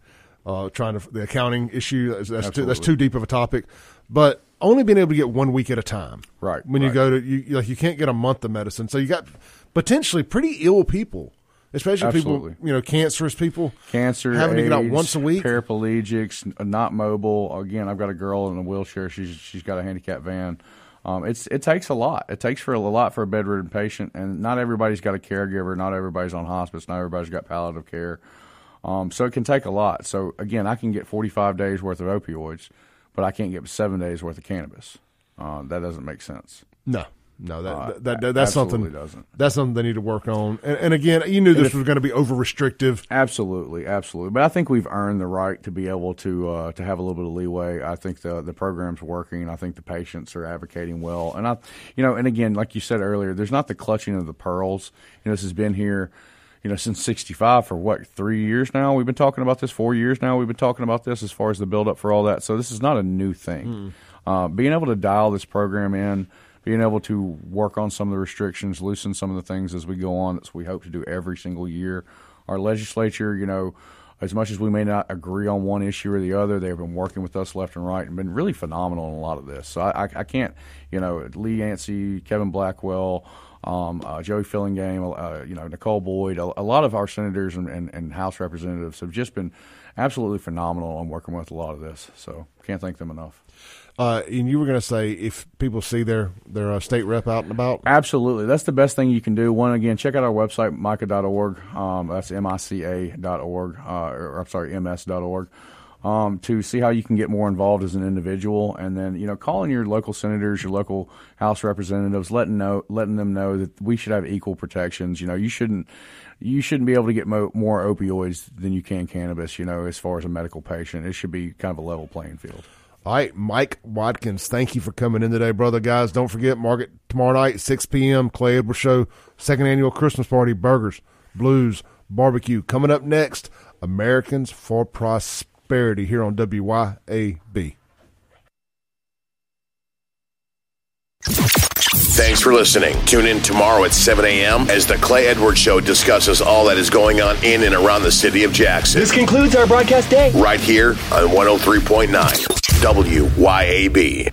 uh, trying to the accounting issue. That's that's too, that's too deep of a topic, but only being able to get one week at a time. Right, when you go to you- like you can't get a month of medicine, so you got potentially pretty ill people, especially Absolutely. people you know cancerous people. cancer, Having to get out once a week? paraplegics, not mobile. Again, I've got a girl in a wheelchair. She's she's got a handicap van. Um, it's it takes a lot. It takes for a lot for a bedridden patient, and not everybody's got a caregiver. Not everybody's on hospice. Not everybody's got palliative care. Um, so it can take a lot. So again, I can get 45 days worth of opioids, but I can't get seven days worth of cannabis. Uh, that doesn't make sense. No, no, that, Uh, that, that, that- that's something doesn't. that's something they need to work on. And, and again, you knew this was going to be over restrictive. Absolutely, absolutely. But I think we've earned the right to be able to uh, to have a little bit of leeway. I think the the program's working. I think the patients are advocating well. And I, you know, and again, like you said earlier, there's not the clutching of the pearls. You know, this has been here, you know, since '65 for what three years now. We've been talking about this four years now. We've been talking about this as far as the build up for all that. So this is not a new thing. Uh, being able to dial this program in being able to work on some of the restrictions, loosen some of the things as we go on. That's we hope to do every single year. Our legislature, you know, as much as we may not agree on one issue or the other, they've been working with us left and right and been really phenomenal in a lot of this. So I, I, I can't, you know, Lee Yancey, Kevin Blackwell, um, uh, Joey Fillingane, uh, you know, Nicole Boyd, a, a lot of our senators and, and, and House representatives have just been absolutely phenomenal on working with a lot of this. So can't thank them enough. Uh, and you were going to say if people see their their uh, state rep out and about, Absolutely. That's the best thing you can do. One, again, check out our website, mica.org. Um, that's M-I-C-A dot org, uh, or I'm sorry, ms.org. um, to see how you can get more involved as an individual, and then you know calling your local senators, your local House representatives, letting know letting them know that we should have equal protections. You know, you shouldn't you shouldn't be able to get mo- more opioids than you can cannabis. You know, as far as a medical patient, it should be kind of a level playing field. All right, Mike Watkins, thank you for coming in today, brother. Guys, don't forget, market tomorrow night, 6 p.m., Clay Edwards Show, second annual Christmas party, burgers, blues, barbecue. Coming up next, Americans for Prosperity here on WYAB. Thanks for listening. Tune in tomorrow at 7 a.m. as the Clay Edwards Show discusses all that is going on in and around the city of Jackson. This concludes our broadcast day. Right here on 103.9 WYAB.